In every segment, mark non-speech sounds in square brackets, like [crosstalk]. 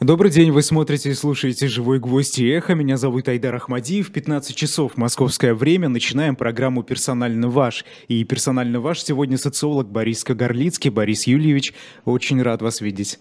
Добрый день, вы смотрите и слушаете «Живой гвоздь» и «Эхо». Меня зовут Айдар Ахмадиев. 15 часов московское время. Начинаем программу «Персонально ваш». И «Персонально ваш» сегодня социолог Борис Кагарлицкий. Борис Юльевич, очень рад вас видеть.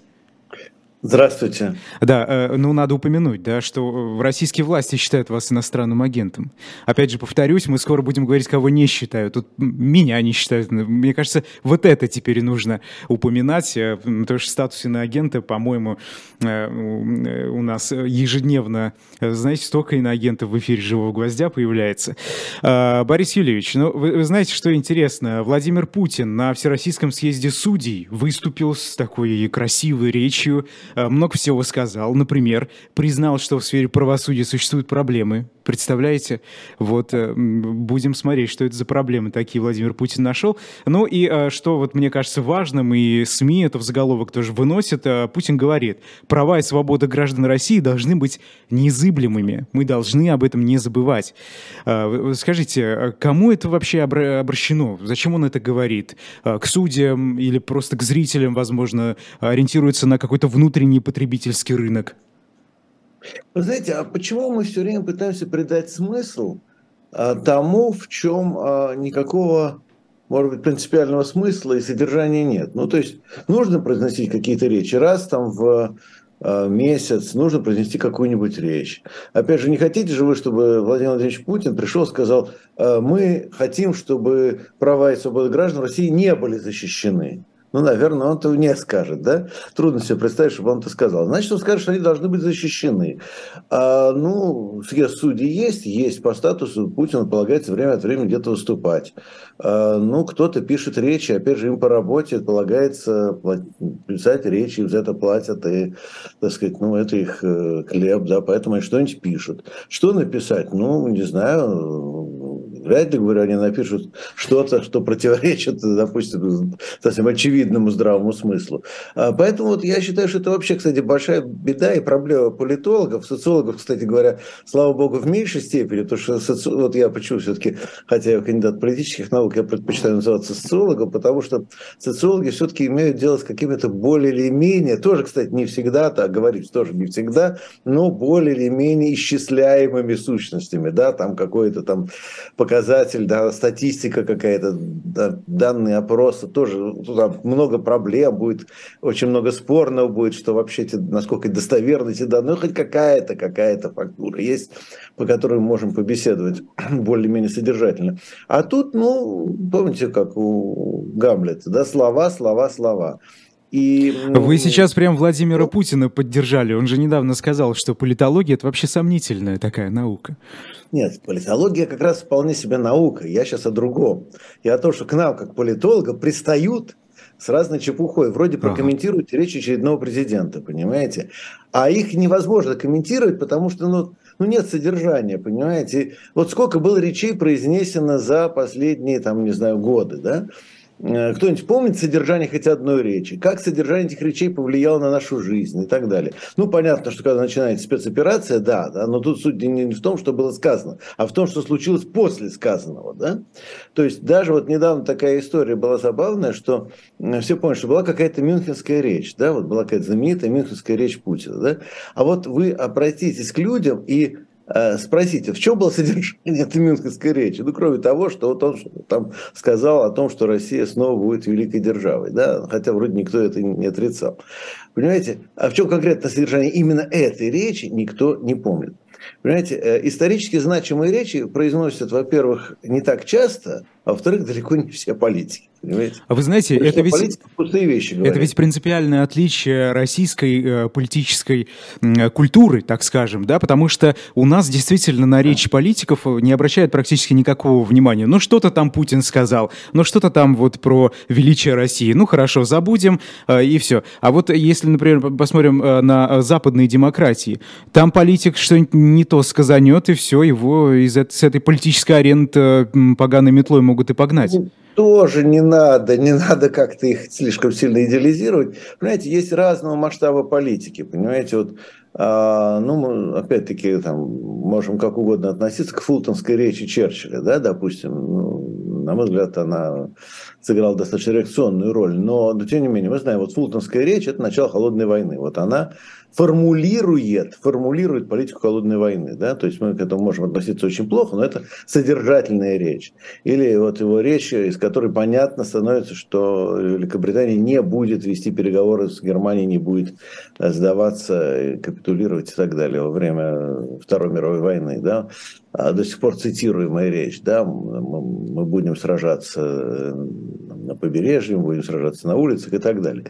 Здравствуйте. Да, э, ну надо упомянуть, да, что э, российские власти считают вас иностранным агентом. Опять же, повторюсь, мы скоро будем говорить, кого не считают. Тут меня не считают. Мне кажется, вот это теперь нужно упоминать, э, потому что статус иноагента, по-моему, у нас ежедневно, знаете, столько иноагентов в эфире «Живого гвоздя» появляется. Борис Юльевич, ну вы, вы знаете, что интересно? Владимир Путин на Всероссийском съезде судей выступил с такой красивой речью, много всего сказал. Например, признал, что в сфере правосудия существуют проблемы. Представляете? Вот э, будем смотреть, что это за проблемы такие Владимир Путин нашел. Ну и э, что вот мне кажется важным, и СМИ это в заголовок тоже выносит, Путин говорит, права и свобода граждан России должны быть незыблемыми. Мы должны об этом не забывать. Скажите, кому это вообще обращено? Зачем он это говорит? К судьям или просто к зрителям, возможно, ориентируется на какой-то внутренний потребительский рынок? Вы знаете, а почему мы все время пытаемся придать смысл а, тому, в чем а, никакого, может быть, принципиального смысла и содержания нет? Ну, то есть нужно произносить какие-то речи раз там в а, месяц, нужно произнести какую-нибудь речь. Опять же, не хотите же вы, чтобы Владимир Владимирович Путин пришел и сказал, «А, мы хотим, чтобы права и свободы граждан России не были защищены. Ну, наверное, он этого не скажет, да? Трудно себе представить, чтобы он это сказал. Значит, он скажет, что они должны быть защищены. А, ну, судей есть, есть по статусу Путина полагается время от времени где-то выступать. А, ну, кто-то пишет речи, опять же, им по работе полагается писать речи, за это платят, и, так сказать, ну, это их э, хлеб, да, поэтому они что-нибудь пишут. Что написать? Ну, не знаю, вряд ли, говорю, они напишут что-то, что противоречит, допустим, совсем очевидному здравому смыслу. А, поэтому вот я считаю, что это вообще, кстати, большая беда и проблема политологов, социологов, кстати говоря, слава богу, в меньшей степени, потому что соци... вот я почему все-таки, хотя я кандидат политических наук, я предпочитаю называться социологом, потому что социологи все-таки имеют дело с какими-то более или менее, тоже, кстати, не всегда, так говорить тоже не всегда, но более или менее исчисляемыми сущностями, да, там какой-то там показатель, да, статистика какая-то, да, данные опроса, тоже туда много проблем будет, очень много спорного будет, что вообще, те, насколько достоверны эти данные, ну, хоть какая-то, какая-то фактура есть, по которой мы можем побеседовать [clears throat] более-менее содержательно. А тут, ну, помните, как у Гамлета, да, слова, слова, слова. И, Вы сейчас прям Владимира Путина поддержали. Он же недавно сказал, что политология это вообще сомнительная такая наука. Нет, политология как раз вполне себе наука. Я сейчас о другом. Я о том, что к нам, как политологам, пристают с разной чепухой. Вроде прокомментируют ага. речь очередного президента, понимаете? А их невозможно комментировать, потому что ну, ну нет содержания, понимаете? Вот сколько было речей произнесено за последние, там, не знаю, годы, да? Э, кто-нибудь помнит содержание хоть одной речи? Как содержание этих речей повлияло на нашу жизнь и так далее? Ну, понятно, что когда начинается спецоперация, да, да но тут суть не в том, что было сказано, а в том, что случилось после сказанного, да? То есть даже вот недавно такая история была забавная, что все помнят, что была какая-то мюнхенская речь, да, вот была какая-то знаменитая мюнхенская речь Путина, да? А вот вы обратитесь к людям и спросите, в чем было содержание этой мюнхенской речи? Ну, кроме того, что вот он там сказал о том, что Россия снова будет великой державой, да, хотя вроде никто это не отрицал. Понимаете, а в чем конкретно содержание именно этой речи, никто не помнит. Понимаете, э, исторически значимые речи произносят, во-первых, не так часто, а во-вторых, далеко не все политики. Понимаете? А вы знаете, это ведь, пустые вещи это ведь принципиальное отличие российской э, политической э, культуры, так скажем, да, потому что у нас действительно на речь политиков не обращают практически никакого внимания. Ну, что-то там Путин сказал, ну, что-то там вот про величие России. Ну, хорошо, забудем, э, и все. А вот если, например, посмотрим э, на западные демократии, там политик что-нибудь не то сказанет, и все, его из, с этой политической арены поганой метлой могут и погнать тоже не надо, не надо как-то их слишком сильно идеализировать. Понимаете, есть разного масштаба политики, понимаете, вот а, ну, мы, опять-таки, там, можем как угодно относиться к фултонской речи Черчилля, да, допустим, ну, на мой взгляд, она сыграла достаточно реакционную роль. Но, но тем не менее, мы знаем, вот Фултонская речь – это начало холодной войны. Вот она формулирует, формулирует политику холодной войны. Да? То есть мы к этому можем относиться очень плохо, но это содержательная речь. Или вот его речь, из которой понятно становится, что Великобритания не будет вести переговоры с Германией, не будет сдаваться, капитулировать и так далее во время Второй мировой войны. Да? А до сих пор цитируемая речь. Да? Мы будем сражаться на побережье, мы будем сражаться на улицах и так далее.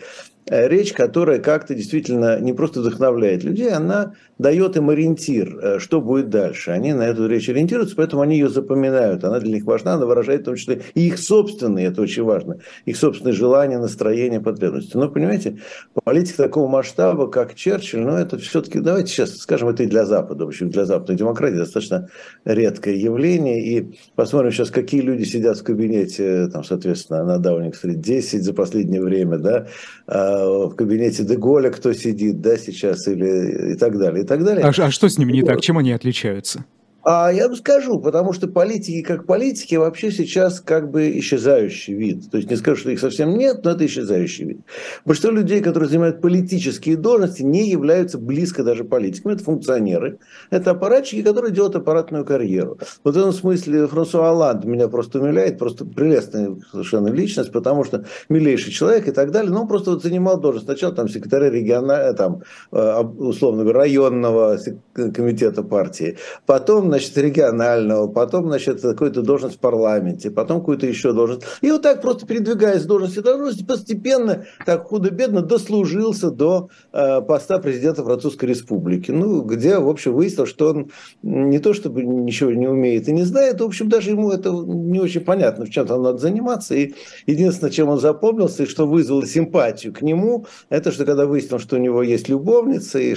Э, речь, которая как-то действительно не просто вдохновляет людей, она дает им ориентир, э, что будет дальше. Они на эту речь ориентируются, поэтому они ее запоминают. Она для них важна, она выражает в том числе и их собственные, это очень важно, их собственные желания, настроения, потребности. Но, понимаете, политик такого масштаба, как Черчилль, ну, это все-таки, давайте сейчас скажем, это и для Запада, в общем, для западной демократии достаточно редкое явление. И посмотрим сейчас, какие люди сидят в кабинете, там, соответственно, на Даунинг-стрит 10 за последнее время, да, а, в кабинете Деголя кто сидит, да, сейчас, или и так далее так далее. А, а что с ними не так? Чем они отличаются? А я бы скажу, потому что политики как политики вообще сейчас как бы исчезающий вид. То есть не скажу, что их совсем нет, но это исчезающий вид. Большинство людей, которые занимают политические должности, не являются близко даже политиками. Это функционеры, это аппаратчики, которые делают аппаратную карьеру. Вот в этом смысле Франсуа Оланд меня просто умиляет, просто прелестная совершенно личность, потому что милейший человек и так далее. Но он просто вот занимал должность. Сначала там секретаря регионального, там, э, условно говоря, районного комитета партии. Потом, значит, регионального, потом, значит, какую-то должность в парламенте, потом какую-то еще должность. И вот так просто передвигаясь с должности в должность, постепенно, так худо-бедно, дослужился до э, поста президента Французской Республики. Ну, где, в общем, выяснилось, что он не то чтобы ничего не умеет и не знает, в общем, даже ему это не очень понятно, в чем там надо заниматься. И единственное, чем он запомнился, и что вызвало симпатию к нему, это что когда выяснилось, что у него есть любовница, и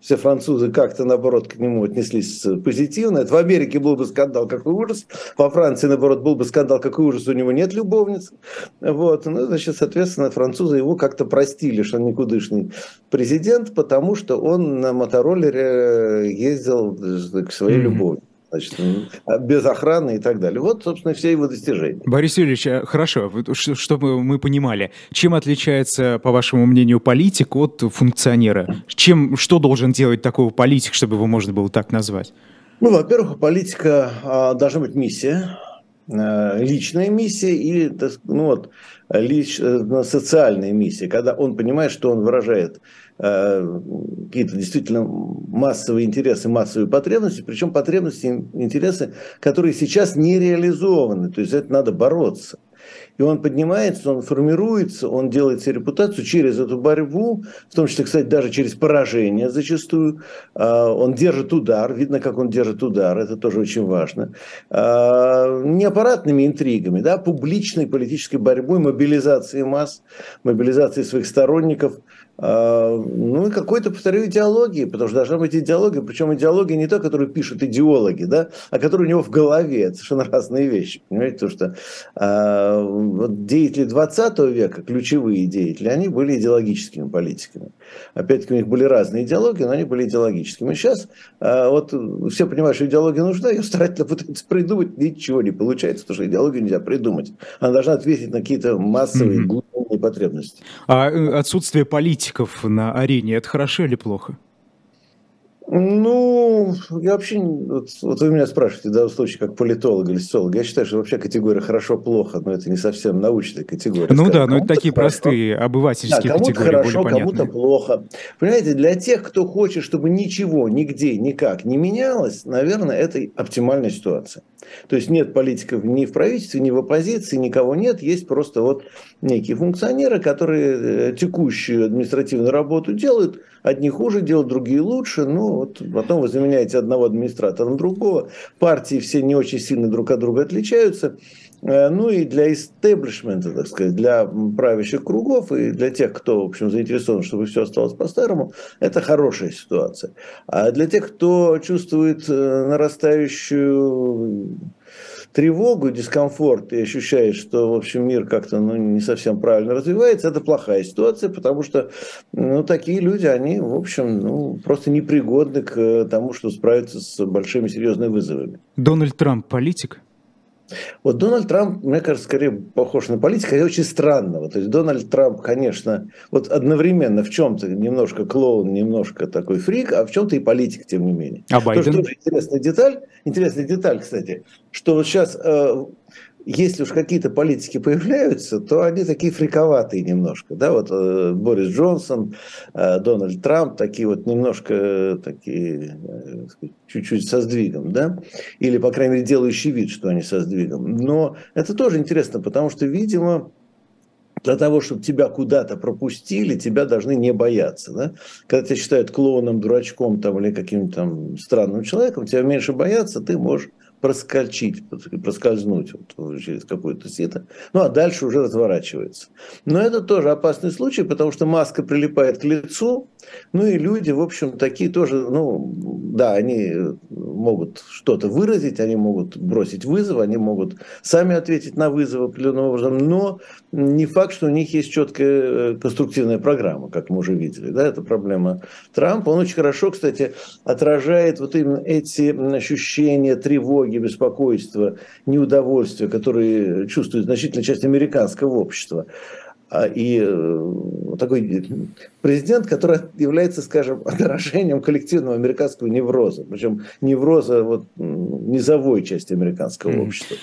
все французы как-то, наоборот, к нему отнеслись позитивно, негативно. Это в Америке был бы скандал, какой ужас. Во Франции, наоборот, был бы скандал, какой ужас, у него нет любовниц. Вот. Ну, значит, соответственно, французы его как-то простили, что он никудышный президент, потому что он на мотороллере ездил к своей mm-hmm. любовнице значит, без охраны и так далее. Вот, собственно, все его достижения. Борис Юрьевич, а, хорошо, чтобы мы понимали, чем отличается, по вашему мнению, политик от функционера? Чем, что должен делать такого политик, чтобы его можно было так назвать? Ну, во-первых, у политика а, должна быть миссия, а, личная миссия или ну вот, лич, э, социальная миссия, когда он понимает, что он выражает а, какие-то действительно массовые интересы, массовые потребности, причем потребности, интересы, которые сейчас не реализованы, то есть это надо бороться. И он поднимается, он формируется, он делает себе репутацию через эту борьбу, в том числе, кстати, даже через поражение зачастую. А, он держит удар, видно, как он держит удар, это тоже очень важно. А, не аппаратными интригами, да, публичной политической борьбой, мобилизацией масс, мобилизацией своих сторонников – а, ну и какой-то, повторю, идеологии, потому что должна быть идеология, причем идеология не та, которую пишут идеологи, да, а которая у него в голове, это совершенно разные вещи, понимаете, потому что а, вот деятели 20 века, ключевые деятели, они были идеологическими политиками. Опять-таки у них были разные идеологии, но они были идеологическими. И сейчас а, вот все понимают, что идеология нужна, ее старательно пытаются придумать, ничего не получается, потому что идеологию нельзя придумать. Она должна ответить на какие-то массовые, mm-hmm глубинные потребности. А э, отсутствие политиков на арене – это хорошо или плохо? Ну, я вообще, вот, вот вы меня спрашиваете, да, в случае как политолог или социолог, я считаю, что вообще категория хорошо-плохо, но это не совсем научная категория. Ну скажем, да, но это такие хорошо. простые обывательские да, кому-то категории, хорошо, кому-то плохо. Понимаете, для тех, кто хочет, чтобы ничего, нигде, никак не менялось, наверное, это оптимальная ситуация. То есть нет политиков ни в правительстве, ни в оппозиции, никого нет, есть просто вот некие функционеры, которые э, текущую административную работу делают, одни хуже делают, другие лучше, ну вот потом вы заменяете одного администратора на другого, партии все не очень сильно друг от друга отличаются, ну и для истеблишмента, так сказать, для правящих кругов и для тех, кто, в общем, заинтересован, чтобы все осталось по-старому, это хорошая ситуация. А для тех, кто чувствует э, нарастающую тревогу, дискомфорт и ощущаешь, что, в общем, мир как-то ну, не совсем правильно развивается, это плохая ситуация, потому что ну, такие люди, они, в общем, ну, просто непригодны к тому, что справиться с большими серьезными вызовами. Дональд Трамп политик? Вот Дональд Трамп, мне кажется, скорее похож на политика, и очень странного. То есть Дональд Трамп, конечно, вот одновременно в чем-то немножко клоун, немножко такой фрик, а в чем-то и политик, тем не менее. А Байден? Тоже интересная деталь, интересная деталь, кстати, что вот сейчас э, если уж какие-то политики [laughs] появляются, то они такие фриковатые немножко. Да, вот э, Борис Джонсон, э, Дональд Трамп, такие вот немножко э, такие, э, чуть-чуть со сдвигом, да, или, по крайней мере, делающий вид, что они со сдвигом. Но это тоже интересно, потому что, видимо, для того, чтобы тебя куда-то пропустили, тебя должны не бояться. Да? Когда тебя считают клоуном, дурачком там, или каким-то там странным человеком, тебя меньше боятся, ты можешь проскочить, проскользнуть вот через какое-то сито, ну а дальше уже разворачивается. Но это тоже опасный случай, потому что маска прилипает к лицу, ну и люди, в общем, такие тоже, ну да, они могут что-то выразить, они могут бросить вызов, они могут сами ответить на вызов определенным образом, но не факт, что у них есть четкая э, конструктивная программа, как мы уже видели. Да, это проблема Трампа. Он очень хорошо, кстати, отражает вот именно эти ощущения тревоги, беспокойства, неудовольствия, которые чувствует значительная часть американского общества. А, и э, такой президент, который является, скажем, отражением коллективного американского невроза, причем невроза вот, низовой части американского общества.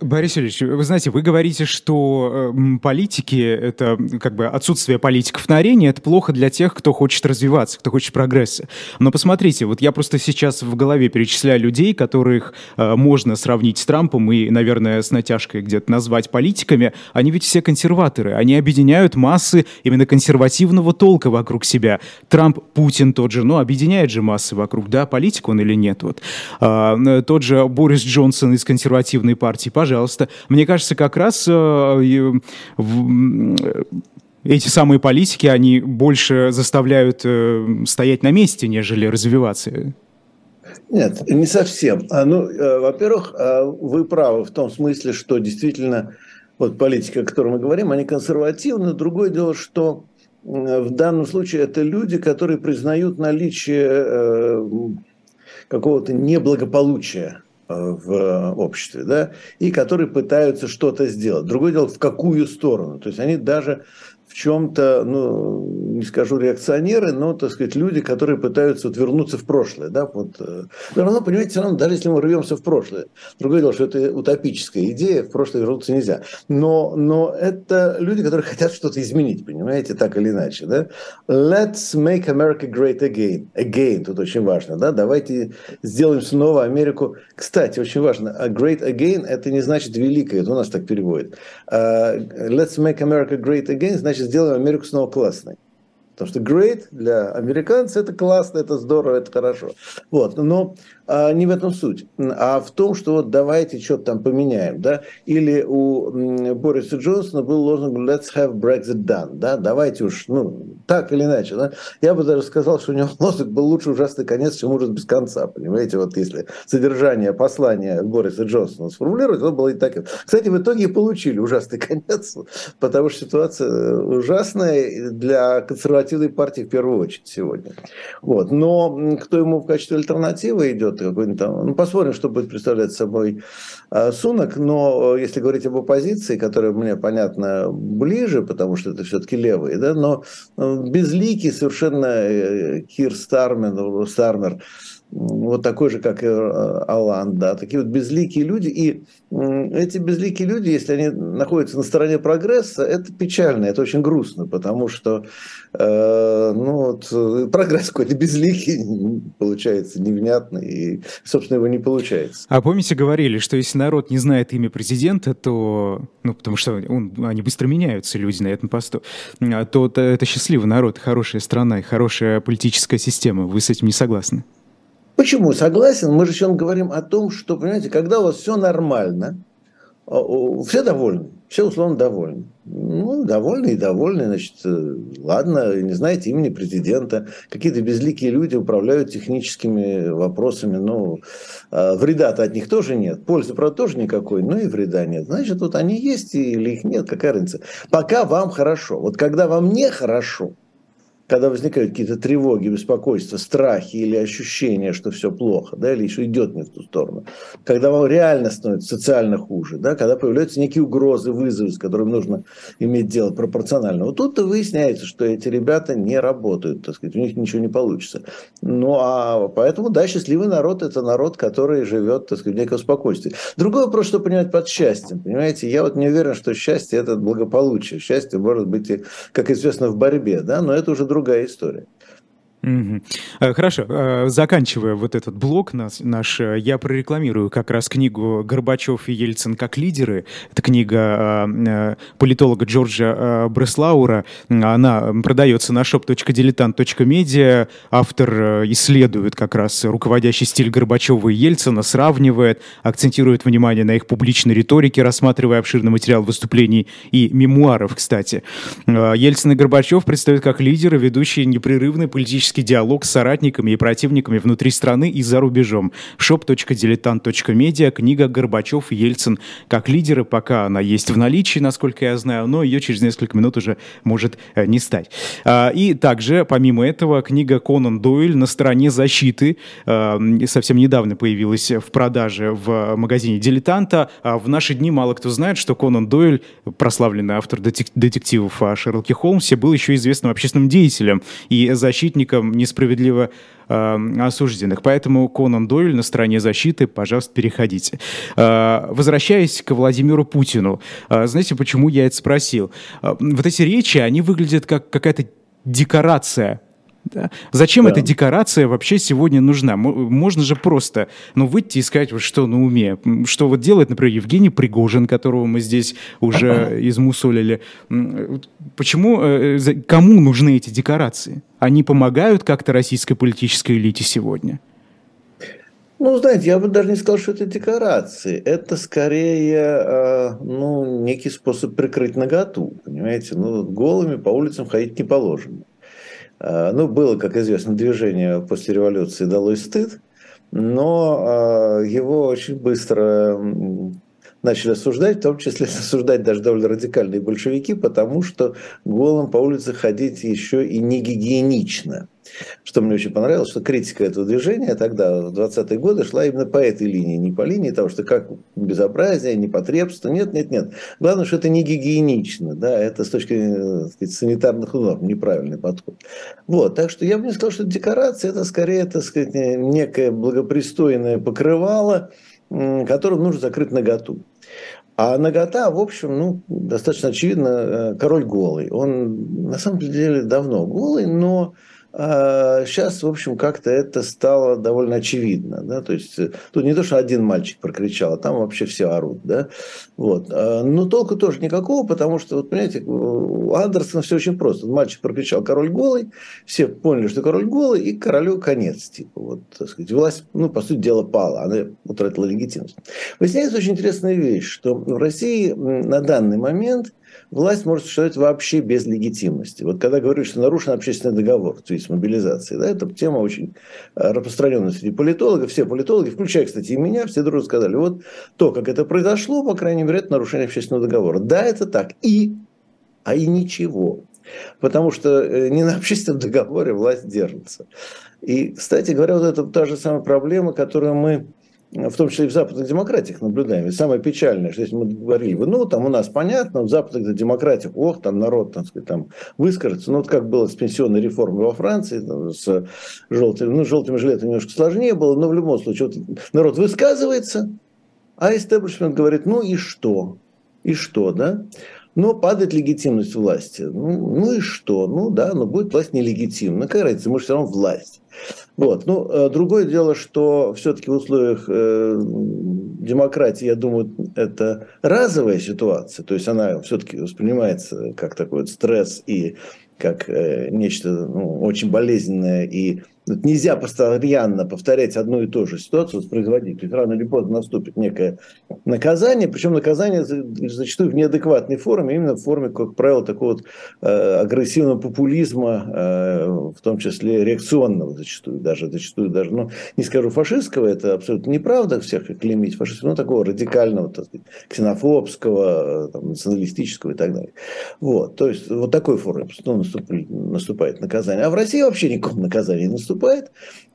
Борис Ильич, вы знаете, вы говорите, что э, политики, это как бы отсутствие политиков на арене, это плохо для тех, кто хочет развиваться, кто хочет прогресса. Но посмотрите, вот я просто сейчас в голове перечисляю людей, которых э, можно сравнить с Трампом и, наверное, с натяжкой где-то назвать политиками. Они ведь все консерваторы, они объединяют массы именно консервативного толка вокруг себя. Трамп, Путин тот же, ну, объединяет же массы вокруг, да, политик он или нет, вот. А, тот же Борис Джонсон из консервативной партии, пожалуйста, пожалуйста. Мне кажется, как раз э, эти самые политики, они больше заставляют э, стоять на месте, нежели развиваться. Нет, не совсем. А, ну, э, во-первых, вы правы в том смысле, что действительно вот политика, о которой мы говорим, они консервативны. Другое дело, что в данном случае это люди, которые признают наличие какого-то неблагополучия Э, в обществе, да, и которые пытаются что-то сделать. Другое дело, в какую сторону. То есть они даже в чем-то, ну, не скажу реакционеры, но, так сказать, люди, которые пытаются вот вернуться в прошлое. Да? Вот, э, все равно, понимаете, все равно, даже если мы рвемся в прошлое, другое дело, что это утопическая идея, в прошлое вернуться нельзя. Но, но это люди, которые хотят что-то изменить, понимаете, так или иначе. Да? Let's make America great again. Again, тут очень важно. Да? Давайте сделаем снова Америку. Кстати, очень важно, а great again, это не значит великое, это у нас так переводит. Uh, let's make America great again, значит, сделаем Америку снова классной. Потому что great для американцев это классно, это здорово, это хорошо. Вот. Но не в этом суть, а в том, что вот давайте что-то там поменяем. Да? Или у Бориса Джонсона был лозунг «Let's have Brexit done». Да? Давайте уж, ну, так или иначе. Да? Я бы даже сказал, что у него [laughs] лозунг был «Лучше ужасный конец, чем ужас без конца». Понимаете, вот если содержание послания Бориса Джонсона сформулировать, то было и так. Кстати, в итоге получили ужасный [laughs] конец, потому что ситуация ужасная для консервативной партии в первую очередь сегодня. Вот. Но кто ему в качестве альтернативы идет, какой-нибудь там, ну, посмотрим, что будет представлять собой а, Сунок, но э, если говорить об оппозиции, которая мне, понятно, ближе, потому что это все-таки левые, да, но э, безликий совершенно э, Кир Стармен, Стармер, вот такой же, как и Алан, да, такие вот безликие люди. И эти безликие люди, если они находятся на стороне прогресса, это печально, это очень грустно, потому что э, ну, вот, прогресс какой-то безликий [laughs] получается невнятный, и, собственно, его не получается. А помните, говорили, что если народ не знает имя президента, то, ну, потому что он, они быстро меняются, люди на этом посту, а, то это, это счастливый народ, хорошая страна и хорошая политическая система. Вы с этим не согласны? Почему? Согласен. Мы же сейчас говорим о том, что, понимаете, когда у вас все нормально, а, все довольны, все условно довольны. Ну, довольны и довольны, значит, э, ладно, не знаете имени президента, какие-то безликие люди управляют техническими вопросами, ну, а, вреда-то от них тоже нет, пользы, правда, тоже никакой, но и вреда нет. Значит, вот они есть или их нет, какая разница. Пока вам хорошо. Вот когда вам нехорошо, когда возникают какие-то тревоги, беспокойства, страхи или ощущения, что все плохо, да, или что идет не в ту сторону, когда вам реально становится социально хуже, да, когда появляются некие угрозы, вызовы, с которыми нужно иметь дело пропорционально. Вот тут-то выясняется, что эти ребята не работают, так сказать, у них ничего не получится. Ну, а поэтому, да, счастливый народ – это народ, который живет, так сказать, в неком спокойствии. Другой вопрос, что понимать под счастьем, понимаете? Я вот не уверен, что счастье – это благополучие. Счастье может быть, как известно, в борьбе, да, но это уже другой другая история. Угу. Хорошо, э, заканчивая вот этот блок наш, наш, э, я прорекламирую как раз книгу «Горбачев и Ельцин как лидеры». Это книга политолога Джорджа Бреслаура. Она продается на shop.diletant.media. Автор исследует как раз руководящий стиль Горбачева и Ельцина, сравнивает, акцентирует внимание на их публичной риторике, рассматривая обширный материал выступлений и мемуаров, кстати. Ельцин и Горбачев представляют как лидеры, ведущие непрерывный политический политический диалог с соратниками и противниками внутри страны и за рубежом. shop.diletant.media, книга Горбачев и Ельцин как лидеры, пока она есть в наличии, насколько я знаю, но ее через несколько минут уже может э, не стать. А, и также, помимо этого, книга Конан Дойль «На стороне защиты» а, совсем недавно появилась в продаже в магазине «Дилетанта». А в наши дни мало кто знает, что Конан Дойль, прославленный автор детективов о Шерлоке Холмсе, был еще известным общественным деятелем и защитником несправедливо э, осужденных. Поэтому Конан Дойль на стороне защиты, пожалуйста, переходите. Э, возвращаясь к Владимиру Путину, э, знаете, почему я это спросил? Э, вот эти речи, они выглядят как какая-то декорация да? Зачем да. эта декорация вообще сегодня нужна? Можно же просто ну, выйти и сказать, вот что на уме. Что вот делает, например, Евгений Пригожин, которого мы здесь уже [laughs] измусолили. Почему, э, кому нужны эти декорации? Они помогают как-то российской политической элите сегодня? Ну, знаете, я бы даже не сказал, что это декорации. Это скорее э, ну, некий способ прикрыть наготу. Понимаете, ну, голыми по улицам ходить не положено. Э, ну, было, как известно, движение после революции «Долой стыд», но э, его очень быстро начали осуждать, в том числе [laughs] осуждать даже довольно радикальные большевики, потому что голым по улице ходить еще и не гигиенично. Что мне очень понравилось, что критика этого движения тогда, в 20-е годы, шла именно по этой линии, не по линии того, что как безобразие, непотребство. Нет, нет, нет. Главное, что это не гигиенично, да, это с точки зрения сказать, санитарных норм неправильный подход. Вот, так что я бы не сказал, что декорация, это скорее, так сказать, некое благопристойное покрывало, которым нужно закрыть наготу. А нагота, в общем, ну, достаточно очевидно, э, король голый. Он на самом деле давно голый, но Сейчас, а, в общем, как-то это стало довольно очевидно. Да? То есть э, тут не то, что один мальчик прокричал, а там вообще все орут. Да? Вот. А, но толку тоже никакого, потому что, вот, понимаете, у Андерсона все очень просто. Мальчик прокричал «король голый», все поняли, что король голый, и королю конец. Типа, вот, так сказать, власть, ну, по сути дела, пала, она утратила легитимность. Выясняется очень интересная вещь, что в России на данный момент власть может существовать вообще без легитимности. Вот когда говорю, что нарушен общественный договор в связи с да, это тема очень э, распространенная среди политологов. Все политологи, включая, кстати, и меня, все дружно сказали, вот то, как это произошло, по крайней мере, это нарушение общественного договора. Да, это так. И, а и ничего. Потому что э, не на общественном договоре власть держится. И, кстати говоря, вот это та же самая проблема, которую мы в том числе и в западных демократиях наблюдаем. И самое печальное, что если мы говорили ну, там у нас понятно, в западных демократиях, ох, там народ, так сказать, там выскажется. Ну, вот как было с пенсионной реформой во Франции, там, с желтыми, ну, желтыми жилетами немножко сложнее было, но в любом случае, вот народ высказывается, а истеблишмент говорит, ну и что? И что, да? Но падает легитимность власти. Ну, ну и что? Ну да, но будет власть нелегитимна. Какая разница, мы же все равно власть. Вот. Ну, э, другое дело, что все-таки в условиях э, демократии, я думаю, это разовая ситуация. То есть она все-таки воспринимается как такой вот стресс и как э, нечто ну, очень болезненное и Нельзя постоянно повторять одну и ту же ситуацию, воспроизводить. То есть рано или поздно наступит некое наказание, причем наказание зачастую в неадекватной форме, именно в форме, как правило, такого вот э, агрессивного популизма, э, в том числе реакционного зачастую, даже зачастую даже, ну, не скажу фашистского, это абсолютно неправда всех клеймить фашистов, но такого радикального, так сказать, ксенофобского, там, националистического и так далее. Вот, то есть вот такой форме ну, наступает наказание. А в России вообще никакого наказания не наступает.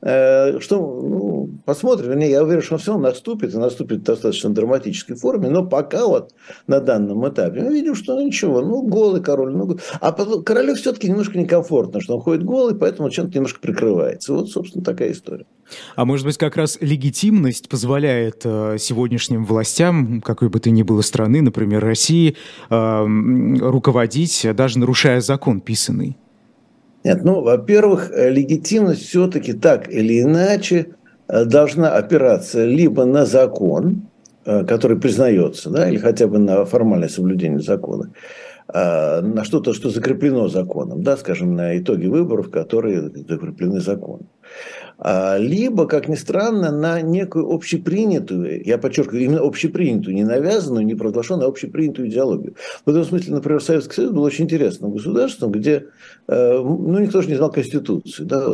Э, что, ну, посмотрим, вернее, я уверен, что все наступит, и наступит в достаточно драматической форме, но пока вот на данном этапе мы видим, что ну, ничего, ну, голый король, ну, а королю все-таки немножко некомфортно, что он ходит голый, поэтому чем-то немножко прикрывается. Вот, собственно, такая история. А может быть, как раз легитимность позволяет э, сегодняшним властям, какой бы то ни было страны, например, России, э, руководить, даже нарушая закон писанный? Нет, ну, во-первых, э, легитимность все-таки так или иначе э, должна опираться либо на закон, э, который признается, да, или хотя бы на формальное соблюдение закона, на что-то, что закреплено законом, да, скажем, на итоги выборов, которые закреплены законом. А, либо, как ни странно, на некую общепринятую, я подчеркиваю, именно общепринятую, не навязанную, не проглашенную, а общепринятую идеологию. В этом смысле, например, Советский Союз был очень интересным государством, где, э, ну, никто же не знал Конституции, да,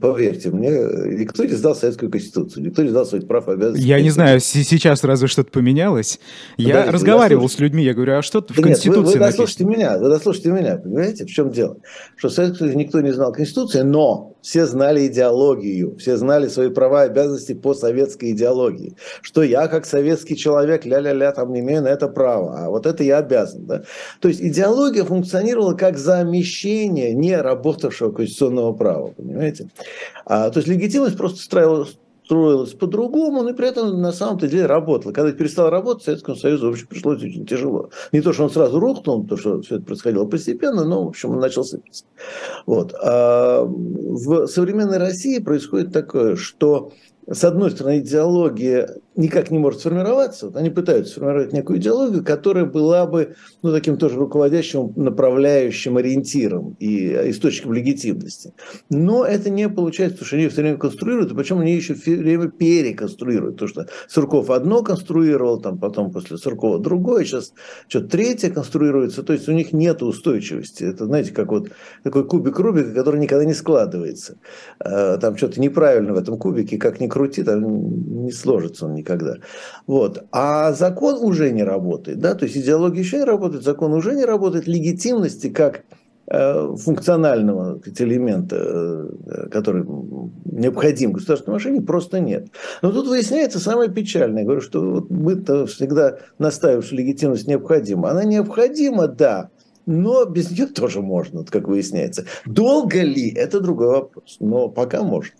поверьте мне, никто не знал Советскую Конституцию, никто не знал своих прав и обязанностей. Я не знаю, сейчас разве что-то поменялось. Я Подождите, разговаривал с людьми, я говорю, а что в Конституции Нет, вы, вы дослушайте меня, вы дослушайте меня, понимаете, в чем дело? Что в Советском Союзе никто не знал Конституции, но все знали идеологию, все знали свои права и обязанности по советской идеологии. Что я, как советский человек, ля-ля-ля, там не имею на это права, а вот это я обязан. Да? То есть идеология функционировала как замещение не работавшего конституционного права, понимаете? А, то есть легитимность просто строилась строилась по-другому, но при этом на самом-то деле работала. Когда перестал работать, Советскому Союзу, в общем, пришлось очень тяжело. Не то, что он сразу рухнул, потому что все это происходило постепенно, но, в общем, он начал сыпаться. Вот. А в современной России происходит такое, что с одной стороны, идеология никак не может сформироваться. Они пытаются сформировать некую идеологию, которая была бы ну, таким тоже руководящим, направляющим ориентиром и источником легитимности. Но это не получается, потому что они все время конструируют, и причем они еще все время переконструируют. То, что Сурков одно конструировал, там потом после Суркова другое, сейчас что-то третье конструируется. То есть у них нет устойчивости. Это, знаете, как вот такой кубик Рубика, который никогда не складывается. А, там что-то неправильно в этом кубике, как ни крути, там не сложится он. Вот. А закон уже не работает. Да? То есть идеология еще не работает, закон уже не работает. Легитимности как э, функционального элемента, э, который необходим государственной машине, просто нет. Но тут выясняется самое печальное. Говорю, что мы-то всегда настаиваем, что легитимность необходима. Она необходима, да, но без нее тоже можно, как выясняется. Долго ли, это другой вопрос, но пока можно.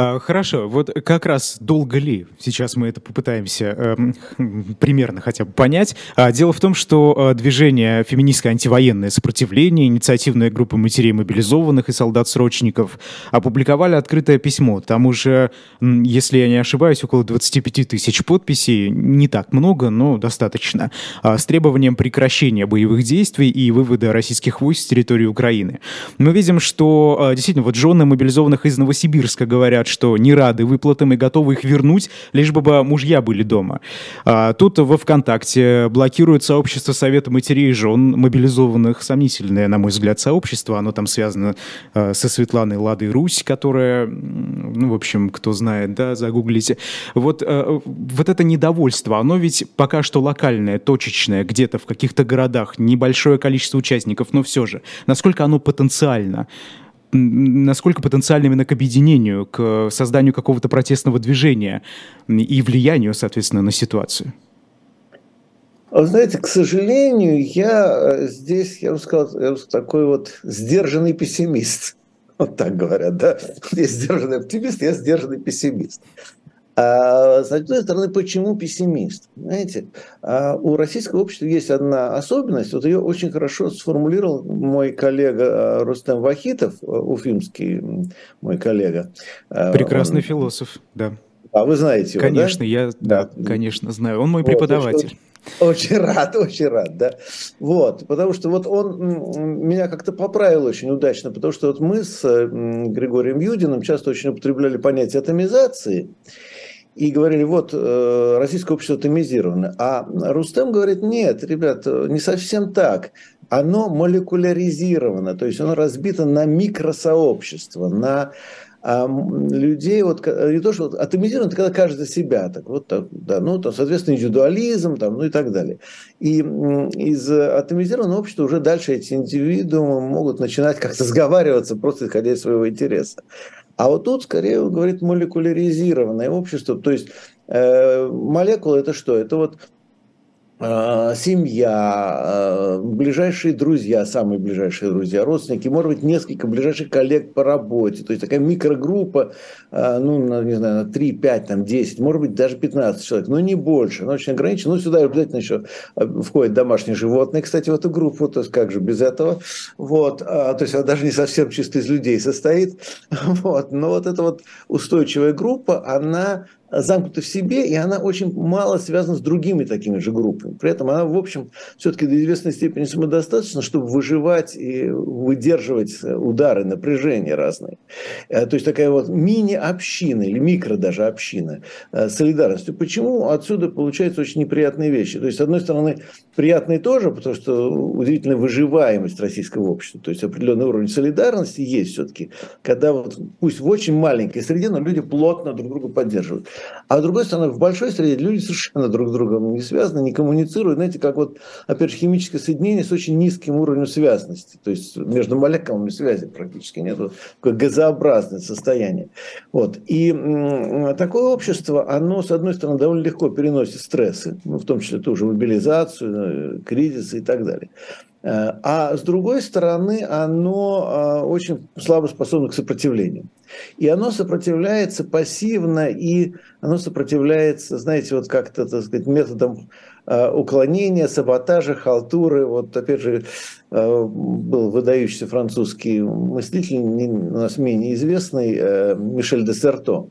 А, хорошо, вот как раз долго ли, сейчас мы это попытаемся э, [laughs] примерно хотя бы понять. А, дело в том, что э, движение феминистское антивоенное сопротивление, инициативная группа матерей мобилизованных и солдат-срочников опубликовали открытое письмо. Там уже, если я не ошибаюсь, около 25 тысяч подписей, не так много, но достаточно, э, с требованием прекращения боевых действий и вывода российских войск с территории Украины. Мы видим, что э, действительно вот жены мобилизованных из Новосибирска говорят, что не рады выплатам и готовы их вернуть, лишь бы мужья были дома. А, тут во ВКонтакте блокируют сообщество Совета матерей и жен мобилизованных. Сомнительное, на мой взгляд, сообщество. Оно там связано а, со Светланой Ладой Русь, которая, ну, в общем, кто знает, да, загуглите. Вот, а, вот это недовольство, оно ведь пока что локальное, точечное, где-то в каких-то городах, небольшое количество участников, но все же. Насколько оно потенциально? Насколько потенциально именно к объединению, к созданию какого-то протестного движения и влиянию, соответственно, на ситуацию? Вы знаете, к сожалению, я э, здесь, я бы сказал, я бы сказал такой вот сдержанный пессимист. [laughs] Вот так говорят, да? Я сдержанный оптимист, я сдержанный пессимист. А с одной стороны, почему пессимист? Знаете, а у российского общества есть одна особенность, вот ее очень хорошо сформулировал мой коллега а, Рустем Вахитов, уфимский мой коллега. Прекрасный Он... философ, да. А вы знаете его, Конечно, да? я, да, конечно, знаю. Он мой преподаватель. Очень рад, очень рад, да. Вот, потому что вот он меня как-то поправил очень удачно, потому что вот мы с Григорием Юдиным часто очень употребляли понятие атомизации и говорили, вот, э, российское общество атомизировано. А Рустем говорит, нет, ребят, не совсем так. Оно молекуляризировано, то есть оно разбито на микросообщества, на а людей, вот, не то, что вот, атомизирован, это когда каждый за себя, так вот, так, да, ну, там, соответственно, индивидуализм, там, ну и так далее. И из атомизированного общества уже дальше эти индивидуумы могут начинать как-то сговариваться, просто исходя из своего интереса. А вот тут, скорее, он говорит молекуляризированное общество, то есть э, молекула это что? Это вот семья, э, ближайшие друзья, самые ближайшие друзья, родственники, может быть, несколько ближайших коллег по работе. То есть такая микрогруппа, э, ну, не знаю, на 3, 5, там, 10, может быть, даже 15 человек, но не больше, но очень ограничено. Ну, сюда обязательно еще входят домашние животные, кстати, в эту группу, то есть как же без этого. Вот, то есть она даже не совсем чисто из людей состоит. [laughs] Вот, но вот эта вот устойчивая группа, она замкнута в себе, и она очень мало связана с другими такими же группами. При этом она, в общем, все-таки до известной степени самодостаточна, чтобы выживать и выдерживать удары, напряжения разные. Э, то есть такая вот мини-община или микро даже община э, солидарности. Почему отсюда получаются очень неприятные вещи? То есть, с одной стороны, приятные тоже, потому что удивительная выживаемость российского общества, то есть определенный уровень солидарности есть все-таки, когда вот пусть в очень маленькой среде, но люди плотно друг друга поддерживают. А с другой стороны, в большой среде люди совершенно друг с другом не связаны, не коммуницируют. Знаете, как вот, опять же, химическое соединение с очень низким уровнем связности. То есть между молекулами связи практически нет. Такое газообразное состояние. Вот. И такое общество, оно, с одной стороны, довольно легко переносит стрессы, ну, в том числе ту же мобилизацию, э, кризисы и так далее. Э, а с другой стороны, оно э, очень слабо способно к сопротивлению. И оно сопротивляется пассивно, и оно сопротивляется, знаете, вот как-то, так сказать, методом э, уклонения, саботажа, халтуры. Вот, опять же, был выдающийся французский мыслитель, у нас менее известный, Мишель де Серто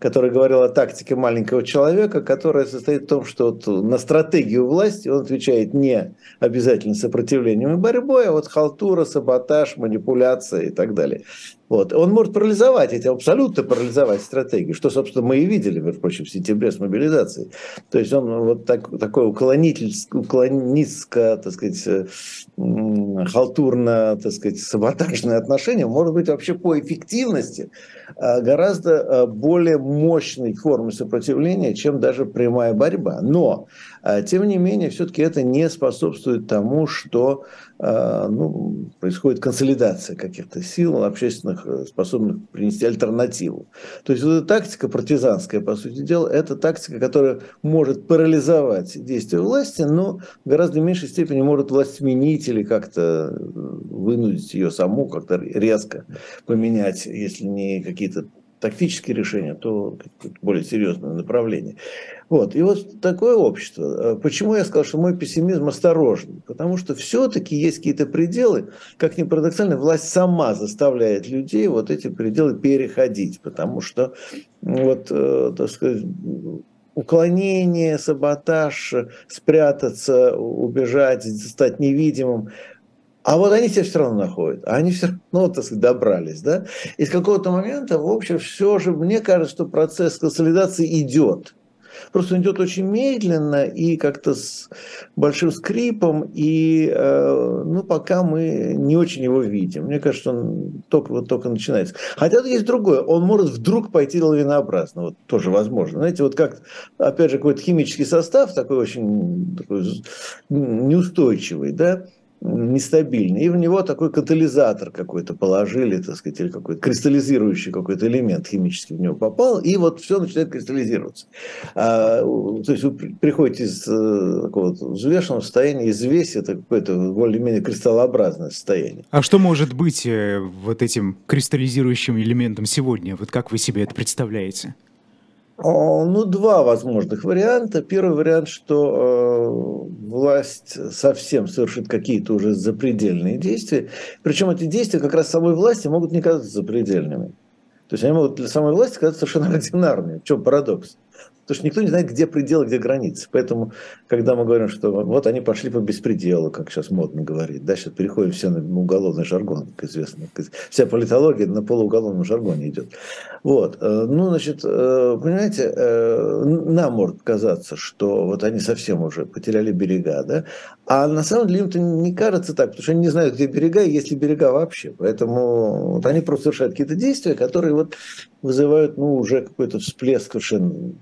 который говорил о тактике маленького человека, которая состоит в том, что вот на стратегию власти он отвечает не обязательно сопротивлением и борьбой, а вот халтура, саботаж, манипуляция и так далее. Вот. Он может парализовать эти, абсолютно парализовать стратегию, что, собственно, мы и видели, между прочим, в сентябре с мобилизацией. То есть он вот так, такой уклонистско, так сказать, халтурно, так сказать, саботажное отношение может быть вообще по эффективности а, гораздо а, более мощной формой сопротивления, чем даже прямая борьба. Но, тем не менее, все-таки это не способствует тому, что ну, происходит консолидация каких-то сил общественных, э, способных принести альтернативу. То есть вот эта тактика партизанская, по сути дела, это тактика, которая может парализовать действия власти, но в гораздо меньшей степени может власть сменить или как-то э, вынудить ее саму как-то резко поменять, если не какие-то тактические решения, то более серьезное направление. Вот. И вот такое общество. Почему я сказал, что мой пессимизм осторожный? Потому что все-таки есть какие-то пределы, как ни парадоксально, власть сама заставляет людей вот эти пределы переходить, потому что вот, э, так сказать, уклонение, саботаж, спрятаться, убежать, стать невидимым, а вот они себя все равно находят, а они все равно, так сказать, добрались, да. И с какого-то момента, в общем, все же, мне кажется, что процесс консолидации идет. Просто идет очень медленно и как-то с большим скрипом, и э, ну, пока мы не очень его видим. Мне кажется, он только, вот только начинается. Хотя есть другое, он может вдруг пойти лавинообразно, вот тоже возможно. Знаете, вот как, опять же, какой-то химический состав такой очень такой неустойчивый, да, нестабильный. И в него такой катализатор какой-то положили, так сказать, или какой-то кристаллизирующий какой-то элемент химический в него попал, и вот все начинает кристаллизироваться. А, то есть вы приходите из э, такого взвешенного состояния, из веси, это какое-то более-менее кристаллообразное состояние. А что может быть э, вот этим кристаллизирующим элементом сегодня? Вот как вы себе это представляете? Ну, два возможных варианта. Первый вариант, что э, власть совсем совершит какие-то уже запредельные действия. Причем эти действия как раз самой власти могут не казаться запредельными. То есть они могут для самой власти казаться совершенно [laughs] ординарными. В чем парадокс? Потому что никто не знает, где пределы, где границы. Поэтому, когда мы говорим, что вот они пошли по беспределу, как сейчас модно говорить, да, сейчас переходим все на уголовный жаргон, как известно. Вся политология на полууголовном жаргоне идет. Вот. Э, ну, значит, э, понимаете, э, нам может казаться, что вот они совсем уже потеряли берега, да, а на самом деле им-то не кажется так, потому что они не знают, где берега и есть ли берега вообще. Поэтому вот они просто совершают какие-то действия, которые вот вызывают, ну, уже какой-то всплеск совершенно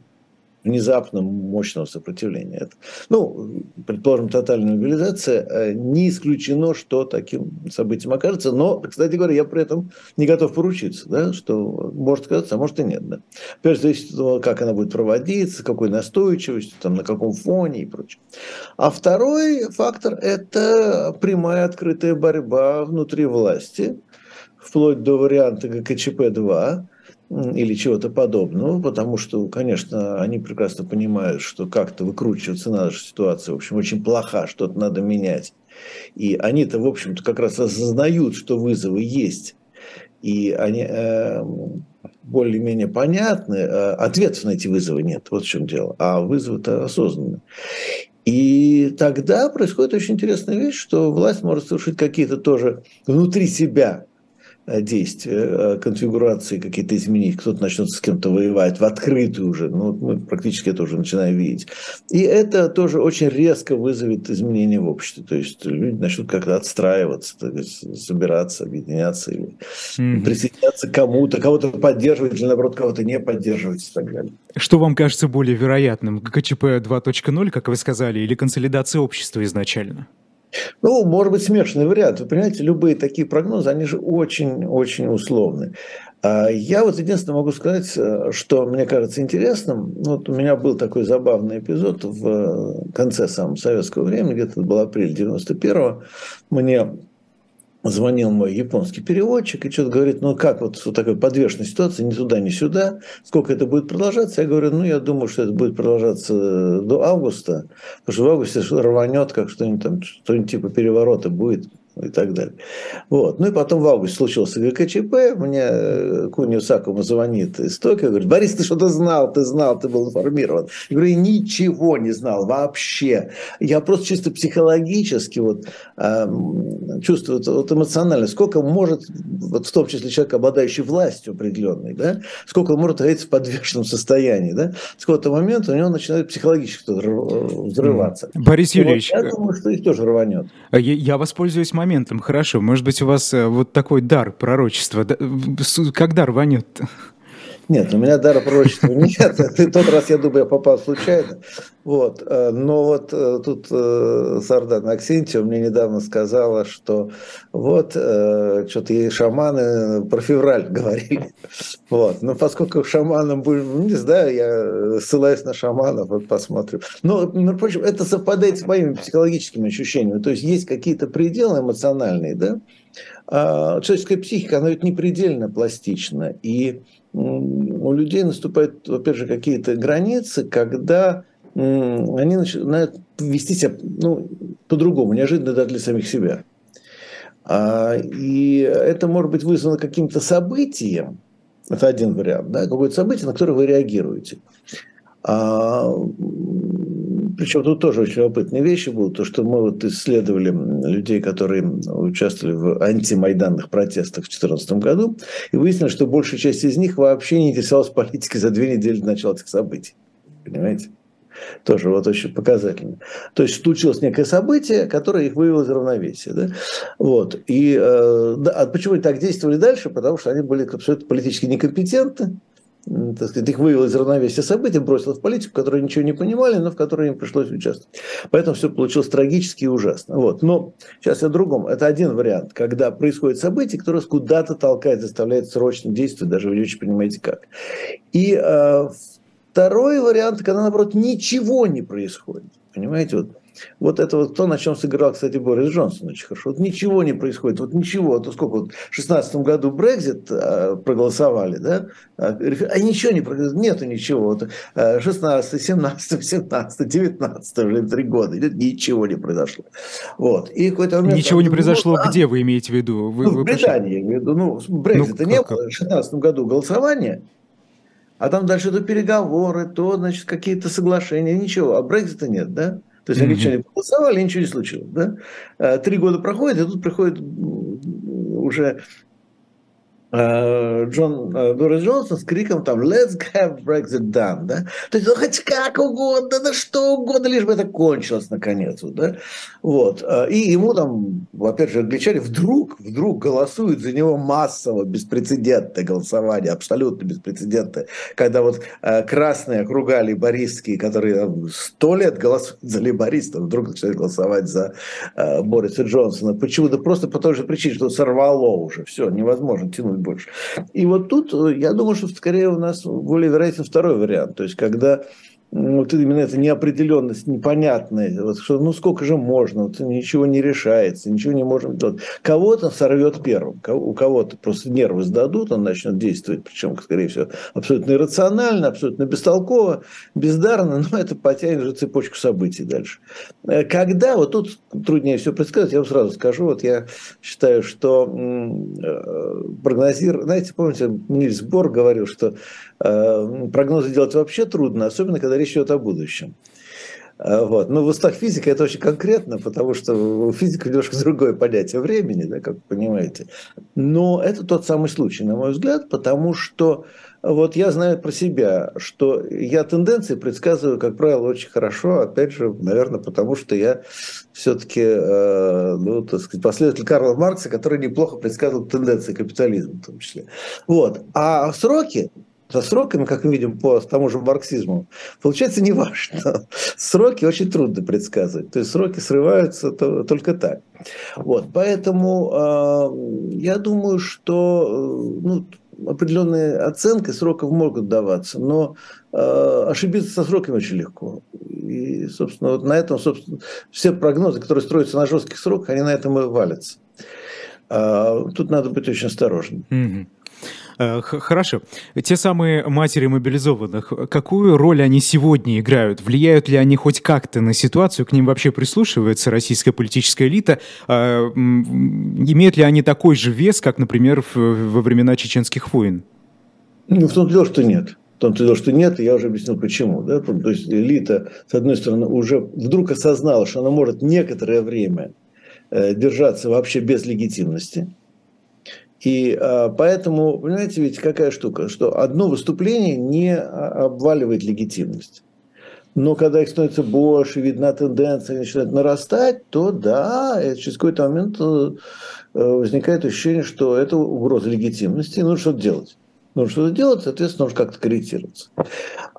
внезапно мощного сопротивления. Это, ну, предположим, тотальная мобилизация, э, не исключено, что таким событием окажется, но, кстати говоря, я при этом не готов поручиться, да, что может оказаться, а может и нет. Да. Опять зависит от того, как она будет проводиться, какой настойчивостью, там, на каком фоне и прочее. А второй фактор – это прямая открытая борьба внутри власти, вплоть до варианта ГКЧП-2, или чего-то подобного, потому что, конечно, они прекрасно понимают, что как-то выкручиваться надо, что ситуация, в общем, очень плоха, что-то надо менять. И они-то, в общем-то, как раз осознают, что вызовы есть, и они э, более-менее понятны, э, ответов на эти вызовы нет, вот в чем дело, а вызовы-то осознанны. И тогда происходит очень интересная вещь, что власть может совершить какие-то тоже внутри себя действия, э, конфигурации какие-то изменить, кто-то начнет с кем-то воевать в открытую уже, ну, мы практически это уже начинаем видеть. И это тоже очень резко вызовет изменения в обществе, то есть люди начнут как-то отстраиваться, есть, собираться, объединяться или mm-hmm. присоединяться к кому-то, кого-то поддерживать или, наоборот, кого-то не поддерживать и так далее. Что вам кажется более вероятным, ГКЧП 2.0, как вы сказали, или консолидация общества изначально? Ну, может быть, смешанный вариант. Вы понимаете, любые такие прогнозы, они же очень-очень условны. А я вот единственное могу сказать, э, что мне кажется интересным. Вот у меня был такой забавный эпизод в конце самого советского времени, где-то был апрель 91-го. Мне звонил мой японский переводчик и что-то говорит, ну как вот в такой подвешенной ситуации, ни туда, ни сюда, сколько это будет продолжаться? Я говорю, ну я думаю, что это будет продолжаться до августа, потому что в августе рванет, как что-нибудь там, что-нибудь типа переворота будет и так далее. Вот. Ну и потом в августе случился ГКЧП, мне э, Кунио Сакума звонит из Токио, говорит, Борис, ты что-то знал, ты знал, ты был информирован. Я говорю, я ничего не знал вообще. Я просто чисто психологически вот, э, чувствую, вот эмоционально, сколько может, вот в том числе человек, обладающий властью определенной, да, сколько он может находиться в подвешенном состоянии, да, с какого-то момента у него начинает психологически взрываться. Борис Юрьевич. Вот я думаю, что их тоже рванет. Я, я воспользуюсь моментом моментом, хорошо. Может быть, у вас э, вот такой дар пророчества. Как дар рванет нет, у меня дара пророчества нет. [laughs] Тот раз, я думаю, я попал случайно. Вот. Э, но вот э, тут Сардан Аксентьева мне недавно сказала, что вот что-то ей шаманы про февраль [laughs] говорили. Вот. Но поскольку шаманом будем, ну, не знаю, я ссылаюсь на шаманов, вот посмотрим. Но, между прочим, это совпадает с моими психологическими ощущениями. То есть есть какие-то пределы эмоциональные, да? А человеческая психика, она ведь не предельно пластична. И у людей наступают, во-первых, какие-то границы, когда они начинают вести себя ну, по-другому, неожиданно даже для самих себя. А, и это может быть вызвано каким-то событием, это один вариант, да, какое-то событие, на которое вы реагируете. А, причем тут тоже очень любопытные вещи будут, то, что мы вот исследовали людей, которые участвовали в антимайданных протестах в 2014 году, и выяснили, что большая часть из них вообще не интересовалась политикой за две недели до начала этих событий. Понимаете? Тоже вот очень показательно. То есть случилось некое событие, которое их вывело из равновесия. Да? Вот. И э, да, а почему они так действовали дальше? Потому что они были абсолютно политически некомпетентны, так сказать, их вывел из равновесия событий, бросил в политику, которые ничего не понимали, но в которой им пришлось участвовать. Поэтому все получилось трагически и ужасно. Вот. Но сейчас о другом. Это один вариант, когда происходит событие, которое куда-то толкает, заставляет срочно действовать, даже вы не очень понимаете как. И э, второй вариант, когда, наоборот, ничего не происходит. Понимаете, вот вот это вот то, на чем сыграл, кстати, Борис Джонсон очень хорошо. Вот ничего не происходит. Вот ничего. Вот сколько вот в 2016 году Брекзит а, проголосовали, да? А, а ничего не происходит. Нету ничего. Вот, 16, 17, 17, 19, уже три года. Ничего не произошло. Вот. И какой-то момент... Ничего не произошло ну, где, вы имеете в виду? Вы, ну, в Британии, я имею в виду. Ну, Брекзита ну, не было. В 2016 году голосование, А там дальше то переговоры, то, значит, какие-то соглашения, ничего. А Брекзита нет, да? То есть англичане mm-hmm. проголосовали, ничего не случилось. Да? Э, три года проходит, и тут приходит уже Джон, э, Борис Джонсон с криком там «Let's have Brexit done», да? То есть, ну, хоть как угодно, да что угодно, лишь бы это кончилось наконец, да? Вот. Э, и ему там, опять же, англичане вдруг, вдруг голосуют за него массово, беспрецедентное голосование, абсолютно беспрецедентное, когда вот красные округа лейбористские, которые сто лет голосуют за лейбористов, вдруг начинают голосовать за Бориса Джонсона. Почему? Да просто по той же причине, что сорвало уже, все, невозможно тянуть делать больше. И вот тут э, я думаю, что скорее у нас более вероятен второй вариант. То есть, когда вот именно эта неопределенность, непонятная, вот, что ну сколько же можно, вот, ничего не решается, ничего не можем делать. Кого-то сорвет первым, у кого-то просто нервы сдадут, он начнет действовать, причем, скорее всего, абсолютно иррационально, абсолютно бестолково, бездарно, [laughs] но это потянет же цепочку событий дальше. Э, когда, вот тут труднее все предсказать, я вам сразу скажу, вот я считаю, что э, прогнозировать, знаете, помните, Нильс Бор говорил, что прогнозы делать вообще трудно, особенно когда речь идет о будущем. А, вот. Но в устах физика это очень конкретно, потому что у физика немножко [laughs] другое понятие времени, да, как вы понимаете. Но это тот самый случай, на мой взгляд, потому что вот я знаю про себя, что я тенденции предсказываю, как правило, очень хорошо. Опять же, наверное, потому что я все-таки э, ну, так сказать, последователь Карла Маркса, который неплохо предсказывал тенденции капитализма в том числе. Вот. А сроки со сроками, как мы видим по тому же марксизму, получается не важно. Сроки очень трудно предсказывать. То есть сроки срываются только так. Вот. Поэтому э, я думаю, что э, ну, определенные оценки сроков могут даваться, но э, ошибиться со сроками очень легко. И, собственно, вот на этом, собственно, все прогнозы, которые строятся на жестких сроках, они на этом и валятся. Э, тут надо быть очень осторожным. Mm-hmm. Э, хорошо. Те самые матери мобилизованных, какую роль они сегодня играют? Влияют ли они хоть как-то на ситуацию? К ним вообще прислушивается российская политическая элита? Э, имеют ли они такой же вес, как, например, во времена чеченских войн? Ну, в том дело, что нет. В том дело, что нет, и я уже объяснил, почему. Да? То есть элита, с одной стороны, уже вдруг осознала, что она может некоторое время э, держаться вообще без легитимности – и а, поэтому, понимаете, ведь какая штука, что одно выступление не обваливает легитимность. Но когда их становится больше, видна тенденция, начинает нарастать, то да, через какой-то момент э, возникает ощущение, что это угроза легитимности, и нужно что-то делать. Нужно что-то делать, соответственно, нужно как-то корректироваться.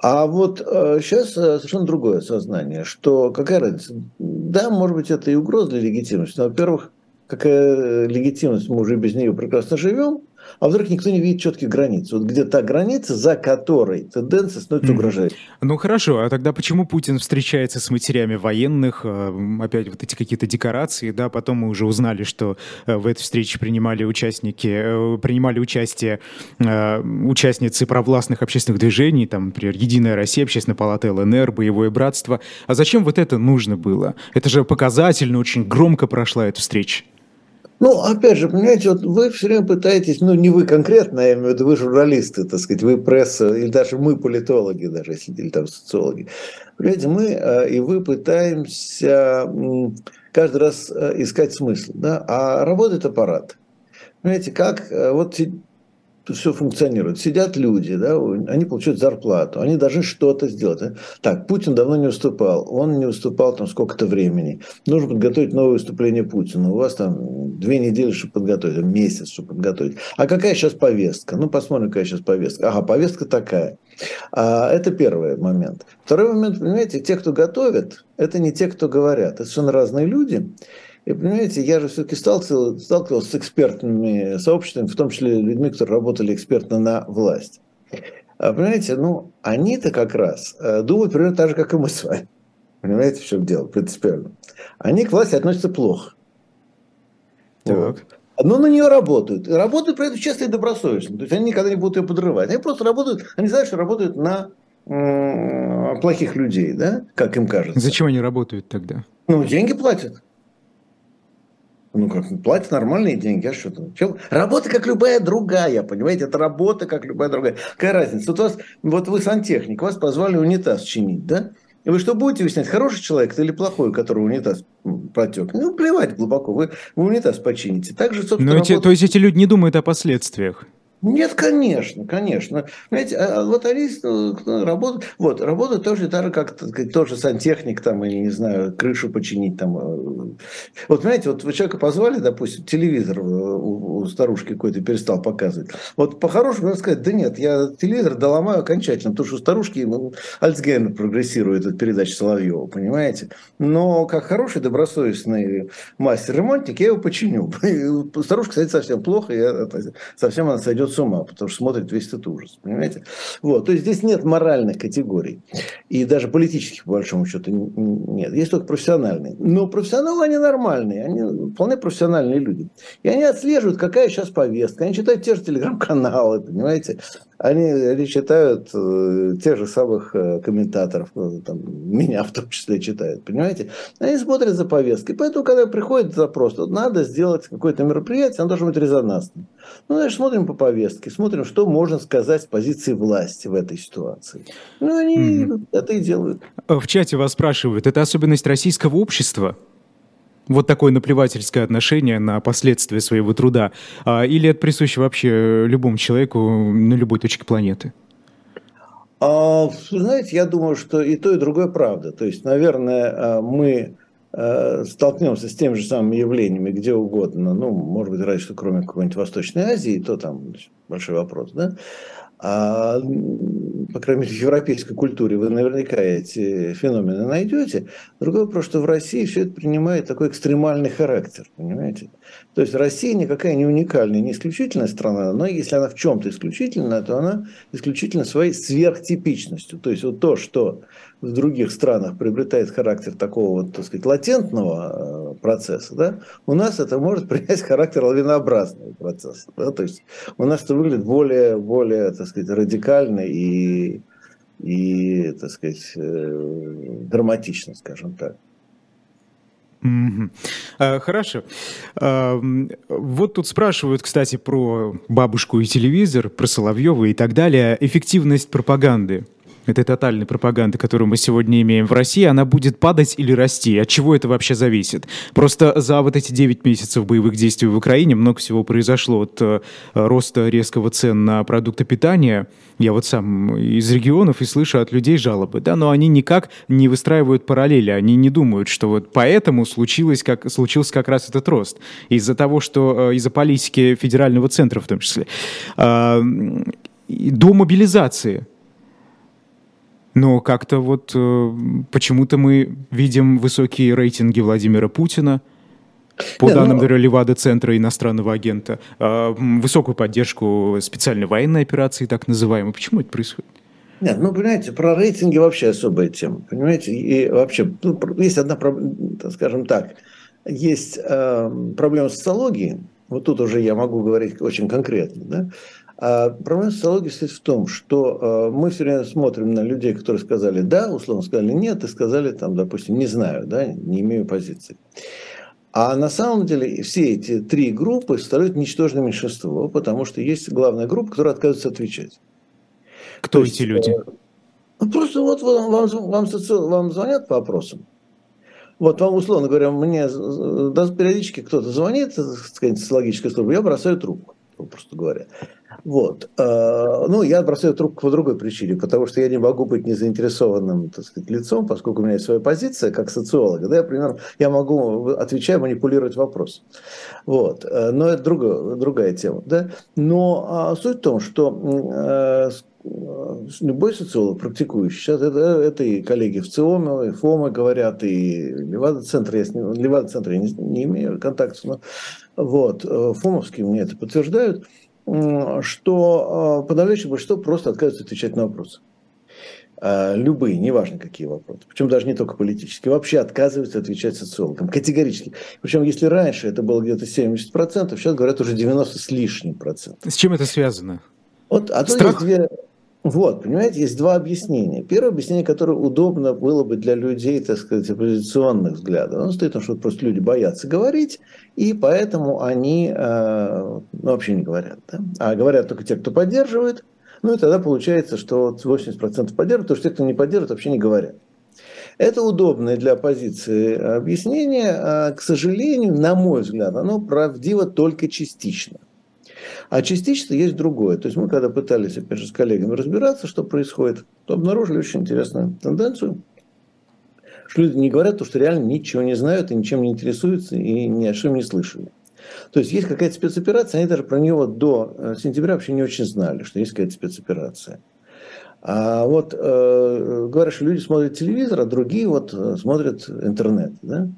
А вот сейчас э, э, совершенно другое сознание, что какая разница? Да, может быть, это и угроза для легитимности. Но, во-первых, какая легитимность, мы уже без нее прекрасно живем, а вдруг никто не видит четких границ. Вот где та граница, за которой тенденция становится угрожающей. Ну хорошо, а тогда почему Путин встречается с матерями военных, э, опять вот эти какие-то декорации, да, потом мы уже узнали, что э, в этой встрече принимали участники, э, принимали участие участницы провластных общественных движений, там, например, Единая Россия, Общественная палата ЛНР, Боевое братство. А зачем вот это нужно было? Это же показательно, очень громко прошла эта встреча. Ну, опять же, понимаете, вот вы все время пытаетесь, ну, не вы конкретно, я имею в виду, вы журналисты, так сказать, вы пресса, или даже мы политологи, даже или там социологи. Понимаете, мы э, и вы пытаемся каждый раз э, искать смысл, да, а работает аппарат. Понимаете, как э, вот все функционирует. Сидят люди, да, они получают зарплату, они должны что-то сделать. Так, Путин давно не выступал, он не выступал там сколько-то времени. Нужно подготовить новое выступление Путина. У вас там две недели, чтобы подготовить, месяц, чтобы подготовить. А какая сейчас повестка? Ну, посмотрим, какая сейчас повестка. Ага, повестка такая. А, это первый момент. Второй момент, понимаете, те, кто готовит, это не те, кто говорят. Это совершенно разные люди. И понимаете, я же все-таки сталкивался, сталкивался с экспертными сообществами, в том числе людьми, которые работали экспертно на власть. А, понимаете, ну, они-то как раз э, думают примерно так же, как и мы с вами. Понимаете, в чем дело, принципиально. Они к власти относятся плохо. Так. Вот. Но на нее работают. И работают при этом честно и добросовестно. То есть они никогда не будут ее подрывать. Они просто работают, они знают, что работают на плохих людей, да, как им кажется. Зачем они работают тогда? Ну, деньги платят. Ну, как, платят нормальные деньги, а что там? Чем? Работа как любая другая, понимаете? Это работа как любая другая. Какая разница? Вот, вас, вот вы сантехник, вас позвали унитаз чинить, да? И вы что будете выяснять, хороший человек или плохой, у которого унитаз протек? Ну, плевать глубоко, вы, вы унитаз почините. Так же, собственно, Но эти, То есть эти люди не думают о последствиях? Нет, конечно, конечно. Знаете, а, а они э, работают, вот, работают тоже так же, как тоже сантехник, там, или, не знаю, крышу починить. Там. Э. Вот, знаете, вот вы человека позвали, допустим, телевизор у, у старушки какой-то перестал показывать. Вот по-хорошему надо сказать, да нет, я телевизор доломаю окончательно, потому что у старушки ну, Альцгеймер прогрессирует от передачи Соловьева, понимаете? Но как хороший добросовестный мастер-ремонтник, я его починю. [laughs] Старушка, кстати, совсем плохо, я, совсем она сойдет сойдет с ума, потому что смотрит весь этот ужас, понимаете? Вот, то есть здесь нет моральных категорий, и даже политических, по большому счету, нет. Есть только профессиональные. Но профессионалы, они нормальные, они вполне профессиональные люди. И они отслеживают, какая сейчас повестка, они читают те же телеграм-каналы, понимаете? Они, они читают э, тех же самых э, комментаторов, ну, там, меня в том числе читают, понимаете? Они смотрят за повесткой. Поэтому, когда приходит запрос, вот надо сделать какое-то мероприятие, оно должно быть резонансным. Ну, значит, смотрим по повестке, смотрим, что можно сказать с позиции власти в этой ситуации. Ну, они mm-hmm. это и делают. В чате вас спрашивают, это особенность российского общества? Вот такое наплевательское отношение на последствия своего труда? А, или это присуще вообще любому человеку на любой точке планеты? А, знаете, я думаю, что и то, и другое правда. То есть, наверное, а, мы а, столкнемся с теми же самыми явлениями где угодно, ну, может быть, разве что кроме какой-нибудь Восточной Азии, то там большой вопрос, да, а, по крайней мере, в европейской культуре вы наверняка эти феномены найдете. Другой вопрос, что в России все это принимает такой экстремальный характер, понимаете? То есть Россия никакая не уникальная, не исключительная страна, но если она в чем-то исключительная, то она исключительно своей сверхтипичностью. То есть вот то, что в других странах приобретает характер такого вот, так сказать, латентного э, процесса, да, у нас это может принять характер лавинообразного процесса. Да? То есть у нас это выглядит более, более так сказать, радикально и, и так сказать, э, драматично, скажем так. Mm-hmm. Хорошо. А, вот тут спрашивают, кстати, про бабушку и телевизор, про Соловьева и так далее. Эффективность пропаганды этой тотальной пропаганды, которую мы сегодня имеем в России, она будет падать или расти? От чего это вообще зависит? Просто за вот эти 9 месяцев боевых действий в Украине много всего произошло от э, роста резкого цен на продукты питания. Я вот сам из регионов и слышу от людей жалобы, да, но они никак не выстраивают параллели, они не думают, что вот поэтому случилось как, случился как раз этот рост. Из-за того, что э, из-за политики федерального центра в том числе. Э, до мобилизации но как-то вот э, почему-то мы видим высокие рейтинги Владимира Путина, по Нет, данным ну... Левада-центра иностранного агента, э, высокую поддержку специальной военной операции, так называемой. Почему это происходит? Нет, ну, понимаете, про рейтинги вообще особая тема, понимаете, и вообще, ну, есть одна проблема, скажем так, есть э, проблема социологии, вот тут уже я могу говорить очень конкретно, да, проблема социологии состоит в том, что э, мы все время смотрим на людей, которые сказали «да», условно сказали «нет», и сказали, там, допустим, «не знаю», да, «не имею позиции». А на самом деле все эти три группы составляют ничтожное меньшинство, потому что есть главная группа, которая отказывается отвечать. Кто То эти есть, люди? Э, ну, просто вот вам, вам, вам, вам звонят по вопросам. Вот вам, условно говоря, мне периодически кто-то звонит, так сказать, социологическая служба, я бросаю трубку, просто говоря. Вот. Э, ну, я бросаю трубку по другой причине, потому что я не могу быть незаинтересованным, так сказать, лицом, поскольку у меня есть своя позиция как социолога. Да, я, примерно, я могу, отвечая, манипулировать вопрос. Вот. Э, но это другая, другая тема. Да? Но а, суть в том, что э, любой социолог, практикующий, сейчас это, это и коллеги в ЦИОМе, и ФОМы говорят, и Левада-центр, я с ним, Левада-центр я не, не имею контакта, но вот, ФОМовские мне это подтверждают – что а, подавляющее большинство просто отказывается отвечать на вопросы. А, любые, неважно какие вопросы. Причем даже не только политические. Вообще отказываются отвечать социологам. Категорически. Причем если раньше это было где-то 70%, сейчас говорят уже 90 с лишним процентов. С чем это связано? Вот, а Страх? Есть две... Вот, понимаете, есть два объяснения. Первое объяснение, которое удобно было бы для людей, так сказать, оппозиционных взглядов, оно стоит на том, что просто люди боятся говорить, и поэтому они э, ну, вообще не говорят. Да? А говорят только те, кто поддерживает. Ну и тогда получается, что 80% поддерживают, потому что те, кто не поддерживает, вообще не говорят. Это удобное для оппозиции объяснение. А, к сожалению, на мой взгляд, оно правдиво только частично. А частично есть другое. То есть мы когда пытались, опять же, с коллегами разбираться, что происходит, то обнаружили очень интересную тенденцию, что люди не говорят то, что реально ничего не знают и ничем не интересуются и ни о чем не слышали. То есть есть какая-то спецоперация, они даже про нее до э, сентября вообще не очень знали, что есть какая-то спецоперация. А вот э, говорят, люди смотрят телевизор, а другие вот э, смотрят интернет. Да?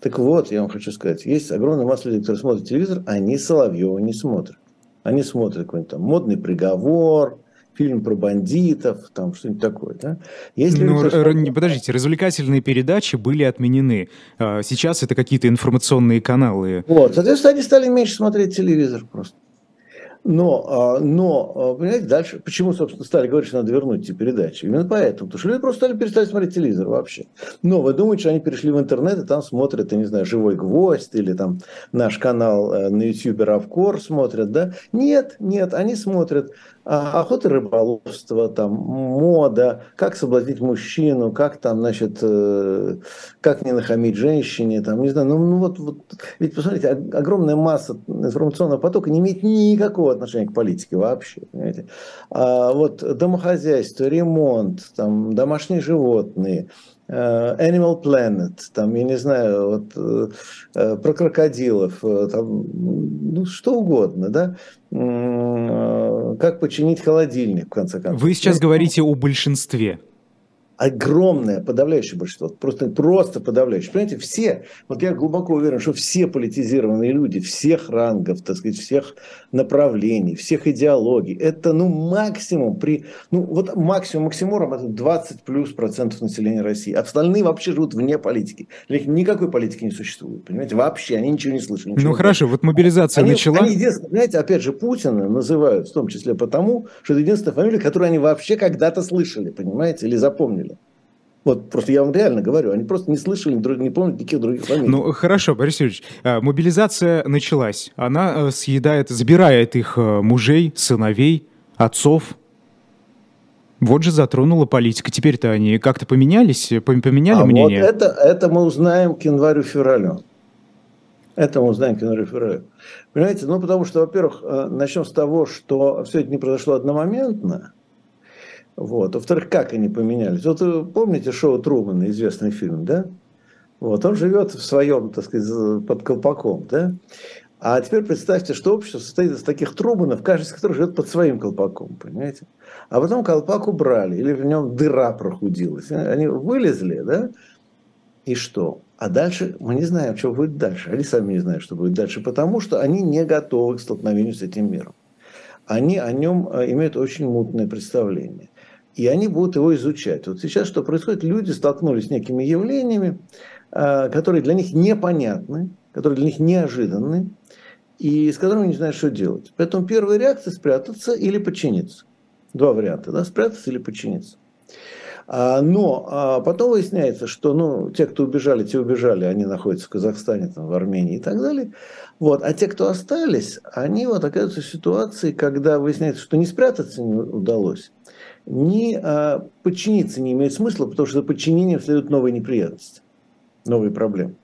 Так вот, я вам хочу сказать, есть огромная масса людей, которые смотрят телевизор, а они Соловьева не смотрят. Они смотрят какой-нибудь там модный приговор, фильм про бандитов, там что-нибудь такое. Да? Есть ну, люди, которые... подождите, развлекательные передачи были отменены. А, сейчас это какие-то информационные каналы. Вот, соответственно, они стали меньше смотреть телевизор просто. Но, а, но, а, понимаете, дальше, почему, собственно, стали говорить, что надо вернуть эти передачи? Именно поэтому, потому что люди просто стали перестать смотреть телевизор вообще. Но вы думаете, что они перешли в интернет и там смотрят, я не знаю, «Живой гвоздь» или там наш канал э, на YouTube «Равкор» смотрят, да? Нет, нет, они смотрят охота рыболовство, там, мода, как соблазнить мужчину, как там, значит, э, как не нахамить женщине, там, не знаю, ну, ну вот, вот, ведь посмотрите, огромная масса информационного потока не имеет никакого отношения к политике вообще, понимаете. А вот домохозяйство, ремонт, там, домашние животные, Э, Animal Planet, там, я не знаю, вот, э, про крокодилов, там, ну, что угодно, да, как починить холодильник, в конце концов. Вы сейчас говорите о большинстве огромное, подавляющее большинство, просто, просто подавляющее. Понимаете, все, вот я глубоко уверен, что все политизированные люди, всех рангов, так сказать, всех направлений, всех идеологий, это, ну, максимум при, ну, вот максимум максимум это 20 плюс процентов населения России. Остальные вообще живут вне политики. Для них никакой политики не существует, понимаете, вообще, они ничего не слышали. Ничего ну, хорошо, вот мобилизация они, начала. Они, знаете, опять же, Путина называют, в том числе потому, что это единственная фамилия, которую они вообще когда-то слышали, понимаете, или запомнили. Вот просто я вам реально говорю, они просто не слышали, не помнят никаких других фамилий. Ну, хорошо, Борис Юрьевич, а, мобилизация началась. Она э, съедает, забирает их э, мужей, сыновей, отцов. Вот же затронула политика. Теперь-то они как-то поменялись, поменяли а мнение? Вот это, это мы узнаем к январю-февралю. Это мы узнаем к январю-февралю. Понимаете, ну потому что, во-первых, э, начнем с того, что все это не произошло одномоментно. Вот. Во-вторых, как они поменялись? Вот э, помните шоу Трумана, известный фильм, да? Вот, он живет в своем, так сказать, под колпаком, да? А теперь представьте, что общество состоит из таких Труманов, каждый из которых живет под своим колпаком, понимаете? А потом колпак убрали, или в нем дыра прохудилась. Они вылезли, да? И что? А дальше мы не знаем, что будет дальше. Они сами не знают, что будет дальше, потому что они не готовы к столкновению с этим миром. Они о нем э, имеют очень мутное представление и они будут его изучать. Вот сейчас что происходит? Люди столкнулись с некими явлениями, а, которые для них непонятны, которые для них неожиданны, и с которыми не знают, что делать. Поэтому первая реакция – спрятаться или подчиниться. Два варианта, да, спрятаться или подчиниться. А, но а, потом выясняется, что ну, те, кто убежали, те убежали, они находятся в Казахстане, там, в Армении и так далее. Вот. А те, кто остались, они вот оказываются в ситуации, когда выясняется, что не спрятаться не удалось, не а, подчиниться не имеет смысла, потому что за подчинением следуют новые неприятности, новые проблемы.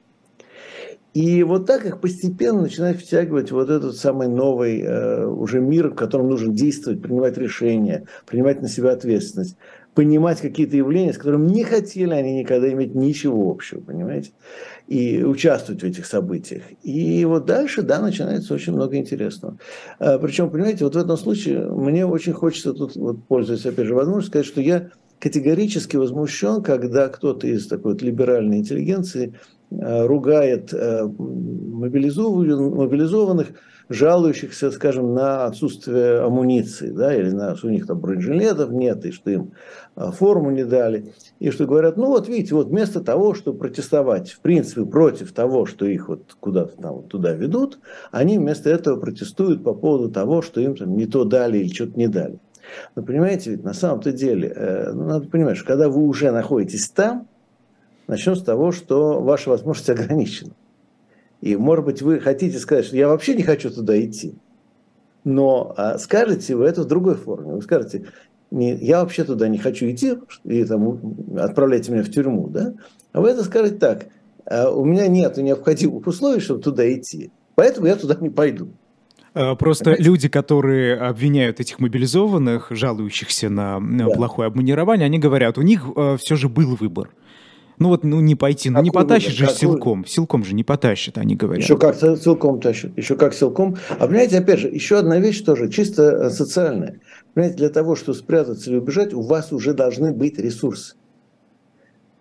И вот так их постепенно начинает втягивать вот этот самый новый э, уже мир, в котором нужно действовать, принимать решения, принимать на себя ответственность, понимать какие-то явления, с которыми не хотели они никогда иметь ничего общего, понимаете? И участвовать в этих событиях. И вот дальше, да, начинается очень много интересного. А, Причем, понимаете, вот в этом случае мне очень хочется тут, вот, пользуясь, опять же, возможностью, сказать, что я категорически возмущен, когда кто-то из такой вот либеральной интеллигенции а, ругает а, мобилизованных, жалующихся, скажем, на отсутствие амуниции, да, или на, что у них там бронежилетов нет, и что им а, форму не дали, и что говорят, ну вот видите, вот вместо того, чтобы протестовать, в принципе, против того, что их вот куда-то там вот туда ведут, они вместо этого протестуют по поводу того, что им там не то дали или что-то не дали. Но понимаете, ведь на самом-то деле, э, ну, надо понимать, что когда вы уже находитесь там, начнем с того, что ваши возможности [laughs] ограничены. И, может быть, вы хотите сказать, что я вообще не хочу туда идти. Но а, скажете вы это в другой форме. Вы скажете, не, я вообще туда не хочу идти, и там, отправляйте меня в тюрьму. Да? А вы это скажете так, а у меня нет необходимых условий, чтобы туда идти, поэтому я туда не пойду. А, просто Понимаете? люди, которые обвиняют этих мобилизованных, жалующихся на да. плохое обмунирование, они говорят, у них э, все же был выбор. Ну вот, ну не пойти, ну не потащит же Какой? силком. Силком же не потащит, они говорят. Еще как силком тащит, еще как силком. А понимаете, опять же, еще одна вещь тоже, чисто э, социальная. Понимаете, для того, чтобы спрятаться или убежать, у вас уже должны быть ресурсы.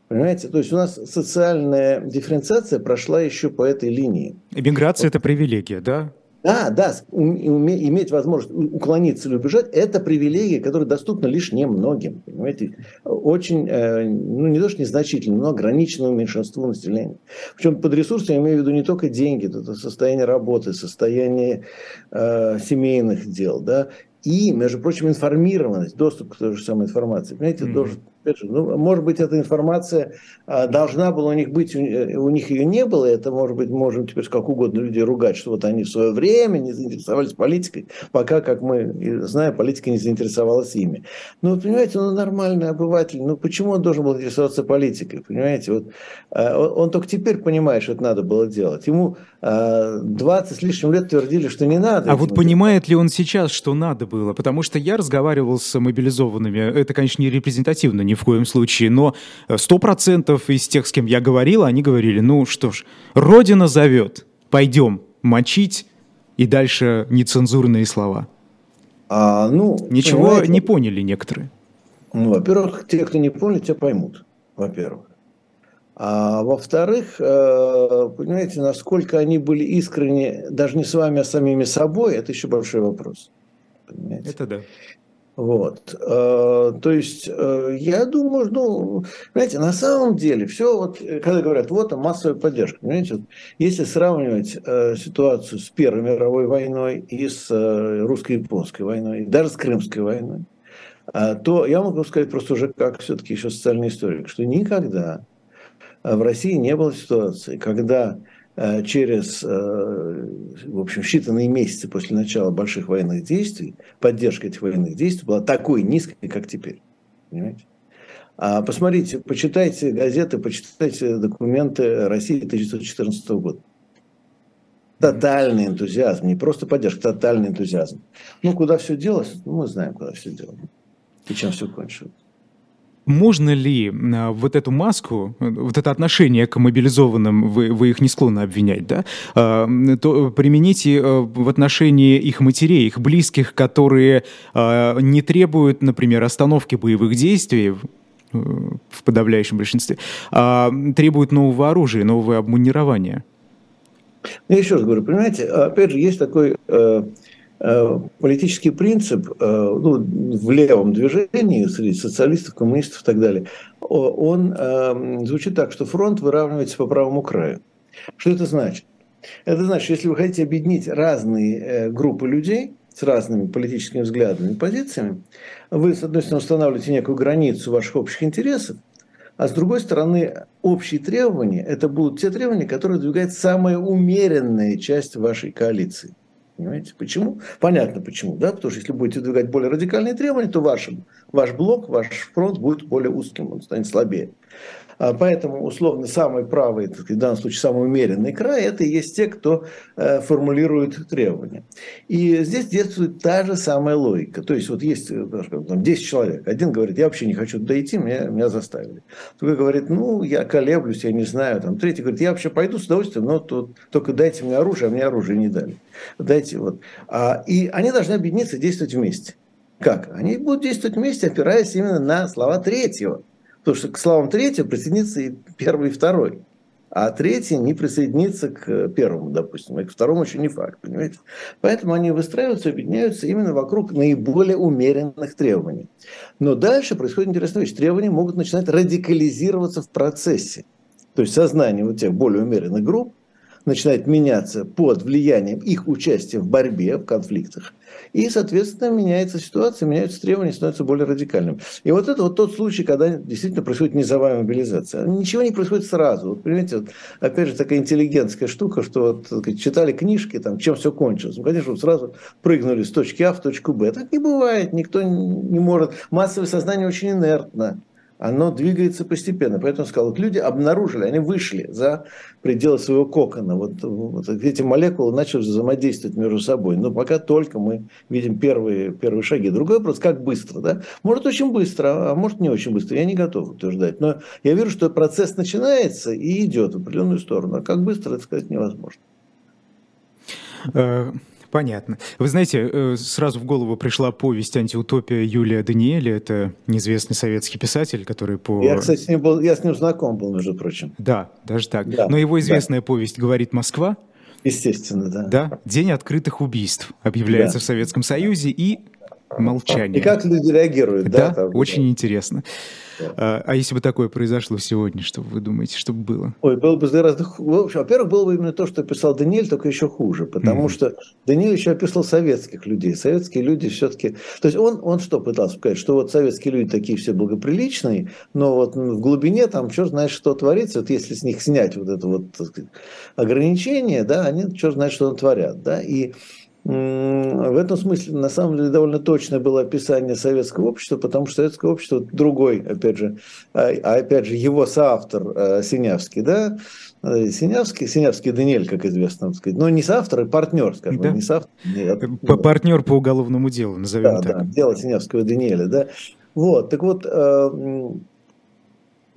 Понимаете? То есть у нас социальная дифференциация прошла еще по этой линии. Эмиграция вот. – это привилегия, да? Да, да, иметь возможность уклониться или убежать – это привилегия, которая доступна лишь немногим, понимаете, очень, э, ну не то что незначительно, но ограниченному меньшинству населения. Причем под ресурсами я имею в виду не только деньги, это состояние работы, состояние э, семейных дел, да, и, между прочим, информированность, доступ к той же самой информации. Понимаете, mm-hmm. должен Опять же, ну, может быть, эта информация а, должна была у них быть, у, э, них ее не было, это, может быть, можем теперь как угодно людей ругать, что вот они в свое время не заинтересовались политикой, пока, как мы знаем, политика не заинтересовалась ими. Ну, понимаете, он нормальный обыватель, ну, почему он должен был интересоваться политикой, понимаете, вот а, он только теперь понимает, что это надо было делать. Ему 20 а, с лишним лет твердили, что не надо. А вот понимает ли он сейчас, что надо было? Потому что я разговаривал с мобилизованными, это, конечно, не репрезентативно, ни в коем случае, но сто процентов из тех, с кем я говорил, они говорили, ну что ж, Родина зовет, пойдем мочить, и дальше нецензурные слова. А, ну, Ничего не поняли некоторые. Ну, во-первых, те, кто не поняли, тебя поймут, во-первых. А во-вторых, э, понимаете, насколько они были искренне, даже не с вами, а с самими собой, это еще большой вопрос. Понимаете? Это да. Вот. Э, то есть, э, я думаю, ну, знаете, на самом деле, все вот, когда говорят, вот там массовая поддержка, понимаете, вот, если сравнивать э, ситуацию с Первой мировой войной и с русско-японской войной, и даже с Крымской войной, то я могу сказать просто уже как все-таки еще социальный историк, что никогда в России не было ситуации, когда Э, через, э, в общем, считанные месяцы после начала больших военных действий, поддержка этих военных действий была такой низкой, как теперь. Понимаете? А посмотрите, почитайте газеты, почитайте документы России 1914 года. Тотальный энтузиазм, не просто поддержка, тотальный энтузиазм. Ну, куда все делось? Ну, мы знаем, куда все делось. И чем все кончилось. Можно ли а, вот эту маску, вот это отношение к мобилизованным, вы, вы их не склонны обвинять, да, а, то примените а, в отношении их матерей, их близких, которые не требуют, например, остановки боевых действий, в подавляющем большинстве, а требуют нового оружия, нового обмунирования? Я еще раз говорю, понимаете, опять же, есть такой э, Э, политический принцип э, ну, в левом движении среди социалистов, коммунистов и так далее, он эм, звучит так, что фронт выравнивается по правому краю. Что это значит? Это значит, если вы хотите объединить разные э, группы людей с разными политическими взглядами и позициями, вы, с одной стороны, устанавливаете некую границу ваших общих интересов, а с другой стороны, общие требования – это будут те требования, которые двигает самая умеренная часть вашей коалиции. Понимаете? Почему? Понятно почему. Да? Потому что если будете выдвигать более радикальные требования, то ваш, ваш блок, ваш фронт будет более узким, он станет слабее. А поэтому, условно, самый правый, в данном случае самый умеренный край, это и есть те, кто э, формулирует требования. И здесь действует та же самая логика. То есть, вот есть э, там, 10 человек. Один говорит, я вообще не хочу туда идти, меня, меня заставили. Другой говорит, ну, я колеблюсь, я не знаю. Там, третий говорит, я вообще пойду с удовольствием, но тут, только дайте мне оружие, а мне оружие не дали. Дайте вот. А, и они должны объединиться и действовать вместе. Как? Они будут действовать вместе, опираясь именно на слова третьего. Потому что к словам третьего присоединится и первый, и второй. А третий не присоединится к первому, допустим, и к второму еще не факт, понимаете? Поэтому они выстраиваются, объединяются именно вокруг наиболее умеренных требований. Но дальше происходит интересная вещь. Требования могут начинать радикализироваться в процессе. То есть сознание вот тех более умеренных групп начинает меняться под влиянием их участия в борьбе, в конфликтах. И, соответственно, меняется ситуация, меняются требования, становятся более радикальными. И вот это вот тот случай, когда действительно происходит низовая мобилизация. Ничего не происходит сразу. Вот, понимаете, вот, опять же, такая интеллигентская штука, что вот, читали книжки, там, чем все кончилось. Ну, конечно, сразу прыгнули с точки А в точку Б. Так не бывает, никто не может. Массовое сознание очень инертно оно двигается постепенно. Поэтому сказал, вот люди обнаружили, они вышли за пределы своего кокона. Вот, вот эти молекулы начали взаимодействовать между собой. Но пока только мы видим первые, первые шаги. Другой вопрос, как быстро. Да? Может, очень быстро, а может, не очень быстро. Я не готов утверждать. Но я верю, что процесс начинается и идет в определенную сторону. А как быстро, это сказать невозможно. Понятно. Вы знаете, э, сразу в голову пришла повесть «Антиутопия» Юлия Даниэля. Это неизвестный советский писатель, который по... Я, кстати, с ним, был, я с ним знаком был, между прочим. Да, даже так. Да, Но его известная да. повесть «Говорит Москва» Естественно, да. Да, день открытых убийств объявляется да. в Советском Союзе и молчание. И как люди реагируют, да? Да, там, очень да. интересно. А, а если бы такое произошло сегодня, что вы думаете, что бы было? Ой, было бы гораздо хуже. Во-первых, было бы именно то, что писал Даниэль, только еще хуже, потому mm-hmm. что Даниэль еще описывал советских людей. Советские люди все-таки... То есть он, он что пытался сказать? Что вот советские люди такие все благоприличные, но вот в глубине там черт знает, что творится. Вот если с них снять вот это вот сказать, ограничение, да, они черт знает, что творят. Да? И в этом смысле, на самом деле, довольно точное было описание советского общества, потому что советское общество другой, опять же, а, а опять же, его соавтор э, Синявский, да, э, Синявский, Синявский Даниэль, как известно, так сказать, но не соавтор, а партнер, скажем, да. не соавтор. Нет, По партнер по уголовному делу, назовем да, так. Да, дело Синявского Даниэля, да. Вот, так вот, э,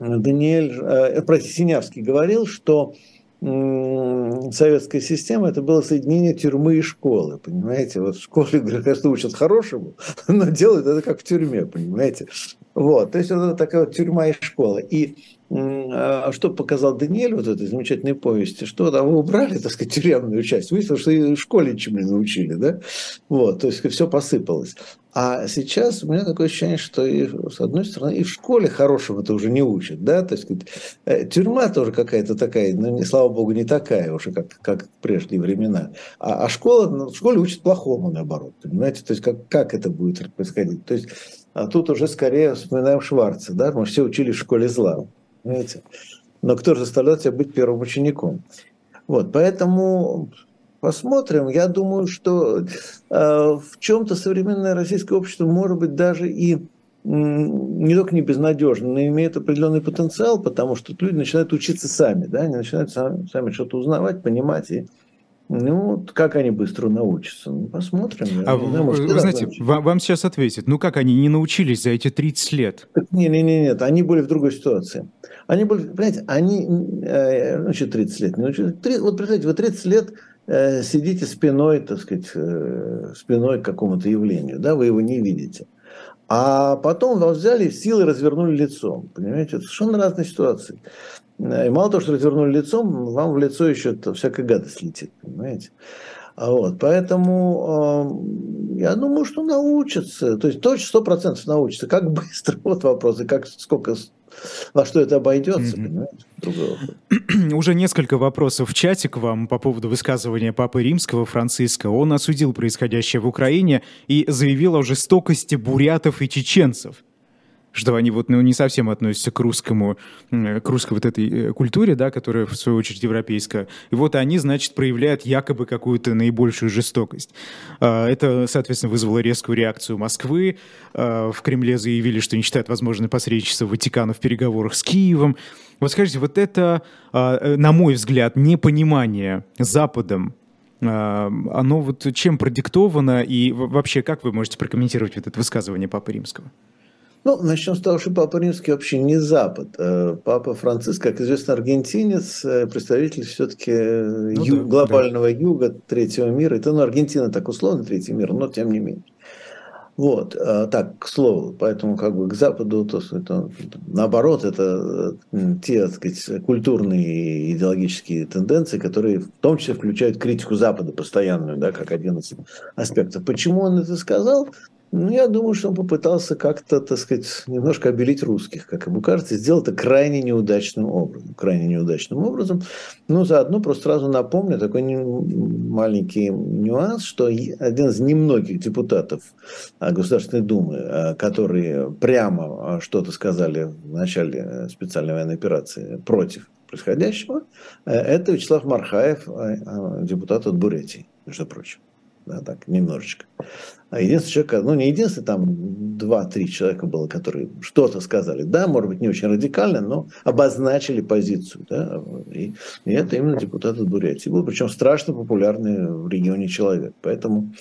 Даниэль, простите, Синявский говорил, что советская система это было соединение тюрьмы и школы, понимаете? Вот в школе, конечно, учат хорошему, [laughs] но делают это как в тюрьме, понимаете? Вот, то есть это такая вот тюрьма и школа. И что показал Даниэль вот этой замечательной повести, что там вы убрали, так сказать, тюремную часть, выяснилось, что и в школе чем не научили, да? Вот, то есть все посыпалось. А сейчас у меня такое ощущение, что и, с одной стороны, и в школе хорошего это уже не учат, да, то есть э, тюрьма тоже какая-то такая, ну, слава богу, не такая уже, как, как в прежние времена. А, а школа, ну, в школе учат плохому, наоборот, понимаете, то есть как, как это будет происходить. То есть а тут уже скорее вспоминаем Шварца, да, мы все учили в школе зла. Понимаете? Но кто же заставляет тебя быть первым учеником? Вот, поэтому посмотрим. Я думаю, что э, в чем-то современное российское общество может быть даже и не только не безнадежно, но имеет определенный потенциал, потому что люди начинают учиться сами, да, они начинают сами, сами что-то узнавать, понимать и ну, как они быстро научатся? Ну, посмотрим. А вы, может, вы знаете, вам, вам сейчас ответят, ну как они не научились за эти 30 лет? Нет, нет, нет, нет, они были в другой ситуации. Они были, понимаете, они, э, ну, что 30 лет, не научились. 30, вот представьте, вы 30 лет э, сидите спиной, так сказать, э, спиной к какому-то явлению, да, вы его не видите. А потом вас взяли силы развернули лицом. Понимаете, это совершенно разные ситуации. И мало того, что развернули лицом, вам в лицо еще всякая гадость летит, понимаете? А вот, поэтому э, я думаю, что научатся. То есть точно сто процентов научатся. Как быстро? [laughs] Вот вопрос. И как сколько во что это обойдется, mm-hmm. [clears throat] Уже несколько вопросов в чате к вам по поводу высказывания Папы Римского Франциска. Он осудил происходящее в Украине и заявил о жестокости бурятов и чеченцев что они вот ну, не совсем относятся к русскому, к русской вот этой э, культуре, да, которая в свою очередь европейская. И вот они, значит, проявляют якобы какую-то наибольшую жестокость. А, это, соответственно, вызвало резкую реакцию Москвы. А, в Кремле заявили, что не считают возможным посредничество Ватикана в переговорах с Киевом. Вот скажите, вот это, а, э, на мой взгляд, непонимание Западом оно вот чем продиктовано и вообще как вы можете прокомментировать вот это высказывание Папы Римского? Ну, начнем с того, что Папа Римский вообще не Запад. Э, Папа Франциск, как известно, аргентинец, э, представитель все-таки э, ну, ю- да, глобального да. юга, третьего мира. Это, ну, Аргентина так условно третий мир, но тем не менее. Вот, так, к слову, поэтому как бы к Западу, то, это, наоборот, это те, так сказать, культурные и идеологические тенденции, которые в том числе включают критику Запада постоянную, да, как один из аспектов. Почему он это сказал? Ну, я думаю, что он попытался как-то, так сказать, немножко обелить русских, как ему кажется, сделал это крайне неудачным образом. Крайне неудачным образом. Ну, заодно просто сразу напомню такой маленький нюанс, что один из немногих депутатов а, Государственной Думы, а, которые прямо а, что-то сказали в начале э, специальной военной операции против происходящего, э, это Вячеслав Мархаев, депутат от Бурятии, между прочим да, так, немножечко. А единственный человек, ну не единственный, там два-три человека было, которые что-то сказали, да, может быть, не очень радикально, но обозначили позицию, да, и, и это именно депутат от Бурятии. Был, причем страшно популярный в регионе человек, поэтому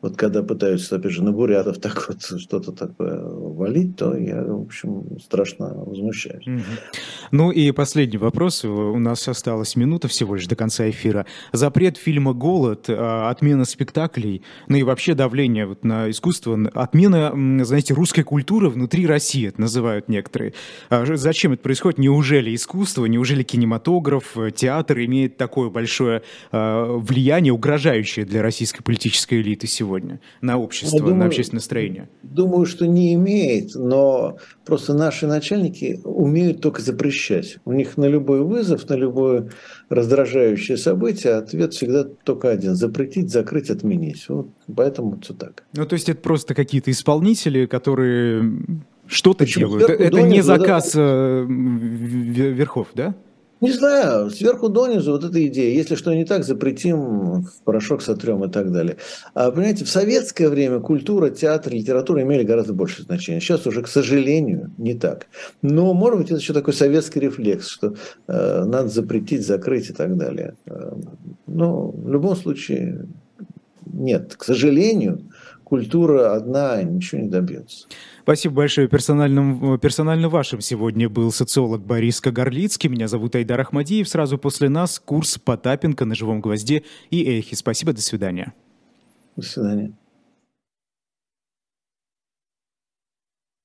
вот когда пытаются, опять же, на бурятов так вот что-то такое валить, то я, в общем, страшно возмущаюсь. Ну и последний вопрос, у нас осталась минута всего лишь до конца эфира. Запрет фильма «Голод», а, отмена спектаклей, ну и вообще давление вот на искусство, отмена, знаете, русской культуры внутри России, это называют некоторые. А зачем это происходит? Неужели искусство, неужели кинематограф, э, театр имеет такое большое э, влияние, угрожающее для российской политической элиты сегодня на общество, думаю, на общественное настроение? Думаю, что не имеет, но просто наши начальники умеют только запрещать. У них на любой вызов, на любое раздражающее событие ответ всегда только один – запретить, закрыть, отменить. Вот поэтому все так. Ну, то есть это просто какие-то исполнители, которые что-то делают. Это не заказ да? Э, верхов, да? Не знаю, сверху донизу вот эта идея. Если что не так, запретим, в порошок сотрем и так далее. А, понимаете, в советское время культура, театр, литература имели гораздо больше значения. Сейчас уже, к сожалению, не так. Но, может быть, это еще такой советский рефлекс, что э, надо запретить, закрыть и так далее. Э, но в любом случае нет. К сожалению, культура одна ничего не добьется. Спасибо большое. Персональным, персонально вашим сегодня был социолог Борис Кагарлицкий. Меня зовут Айдар Ахмадиев. Сразу после нас курс Потапенко на живом гвозде и эхе. Спасибо, до свидания. До свидания.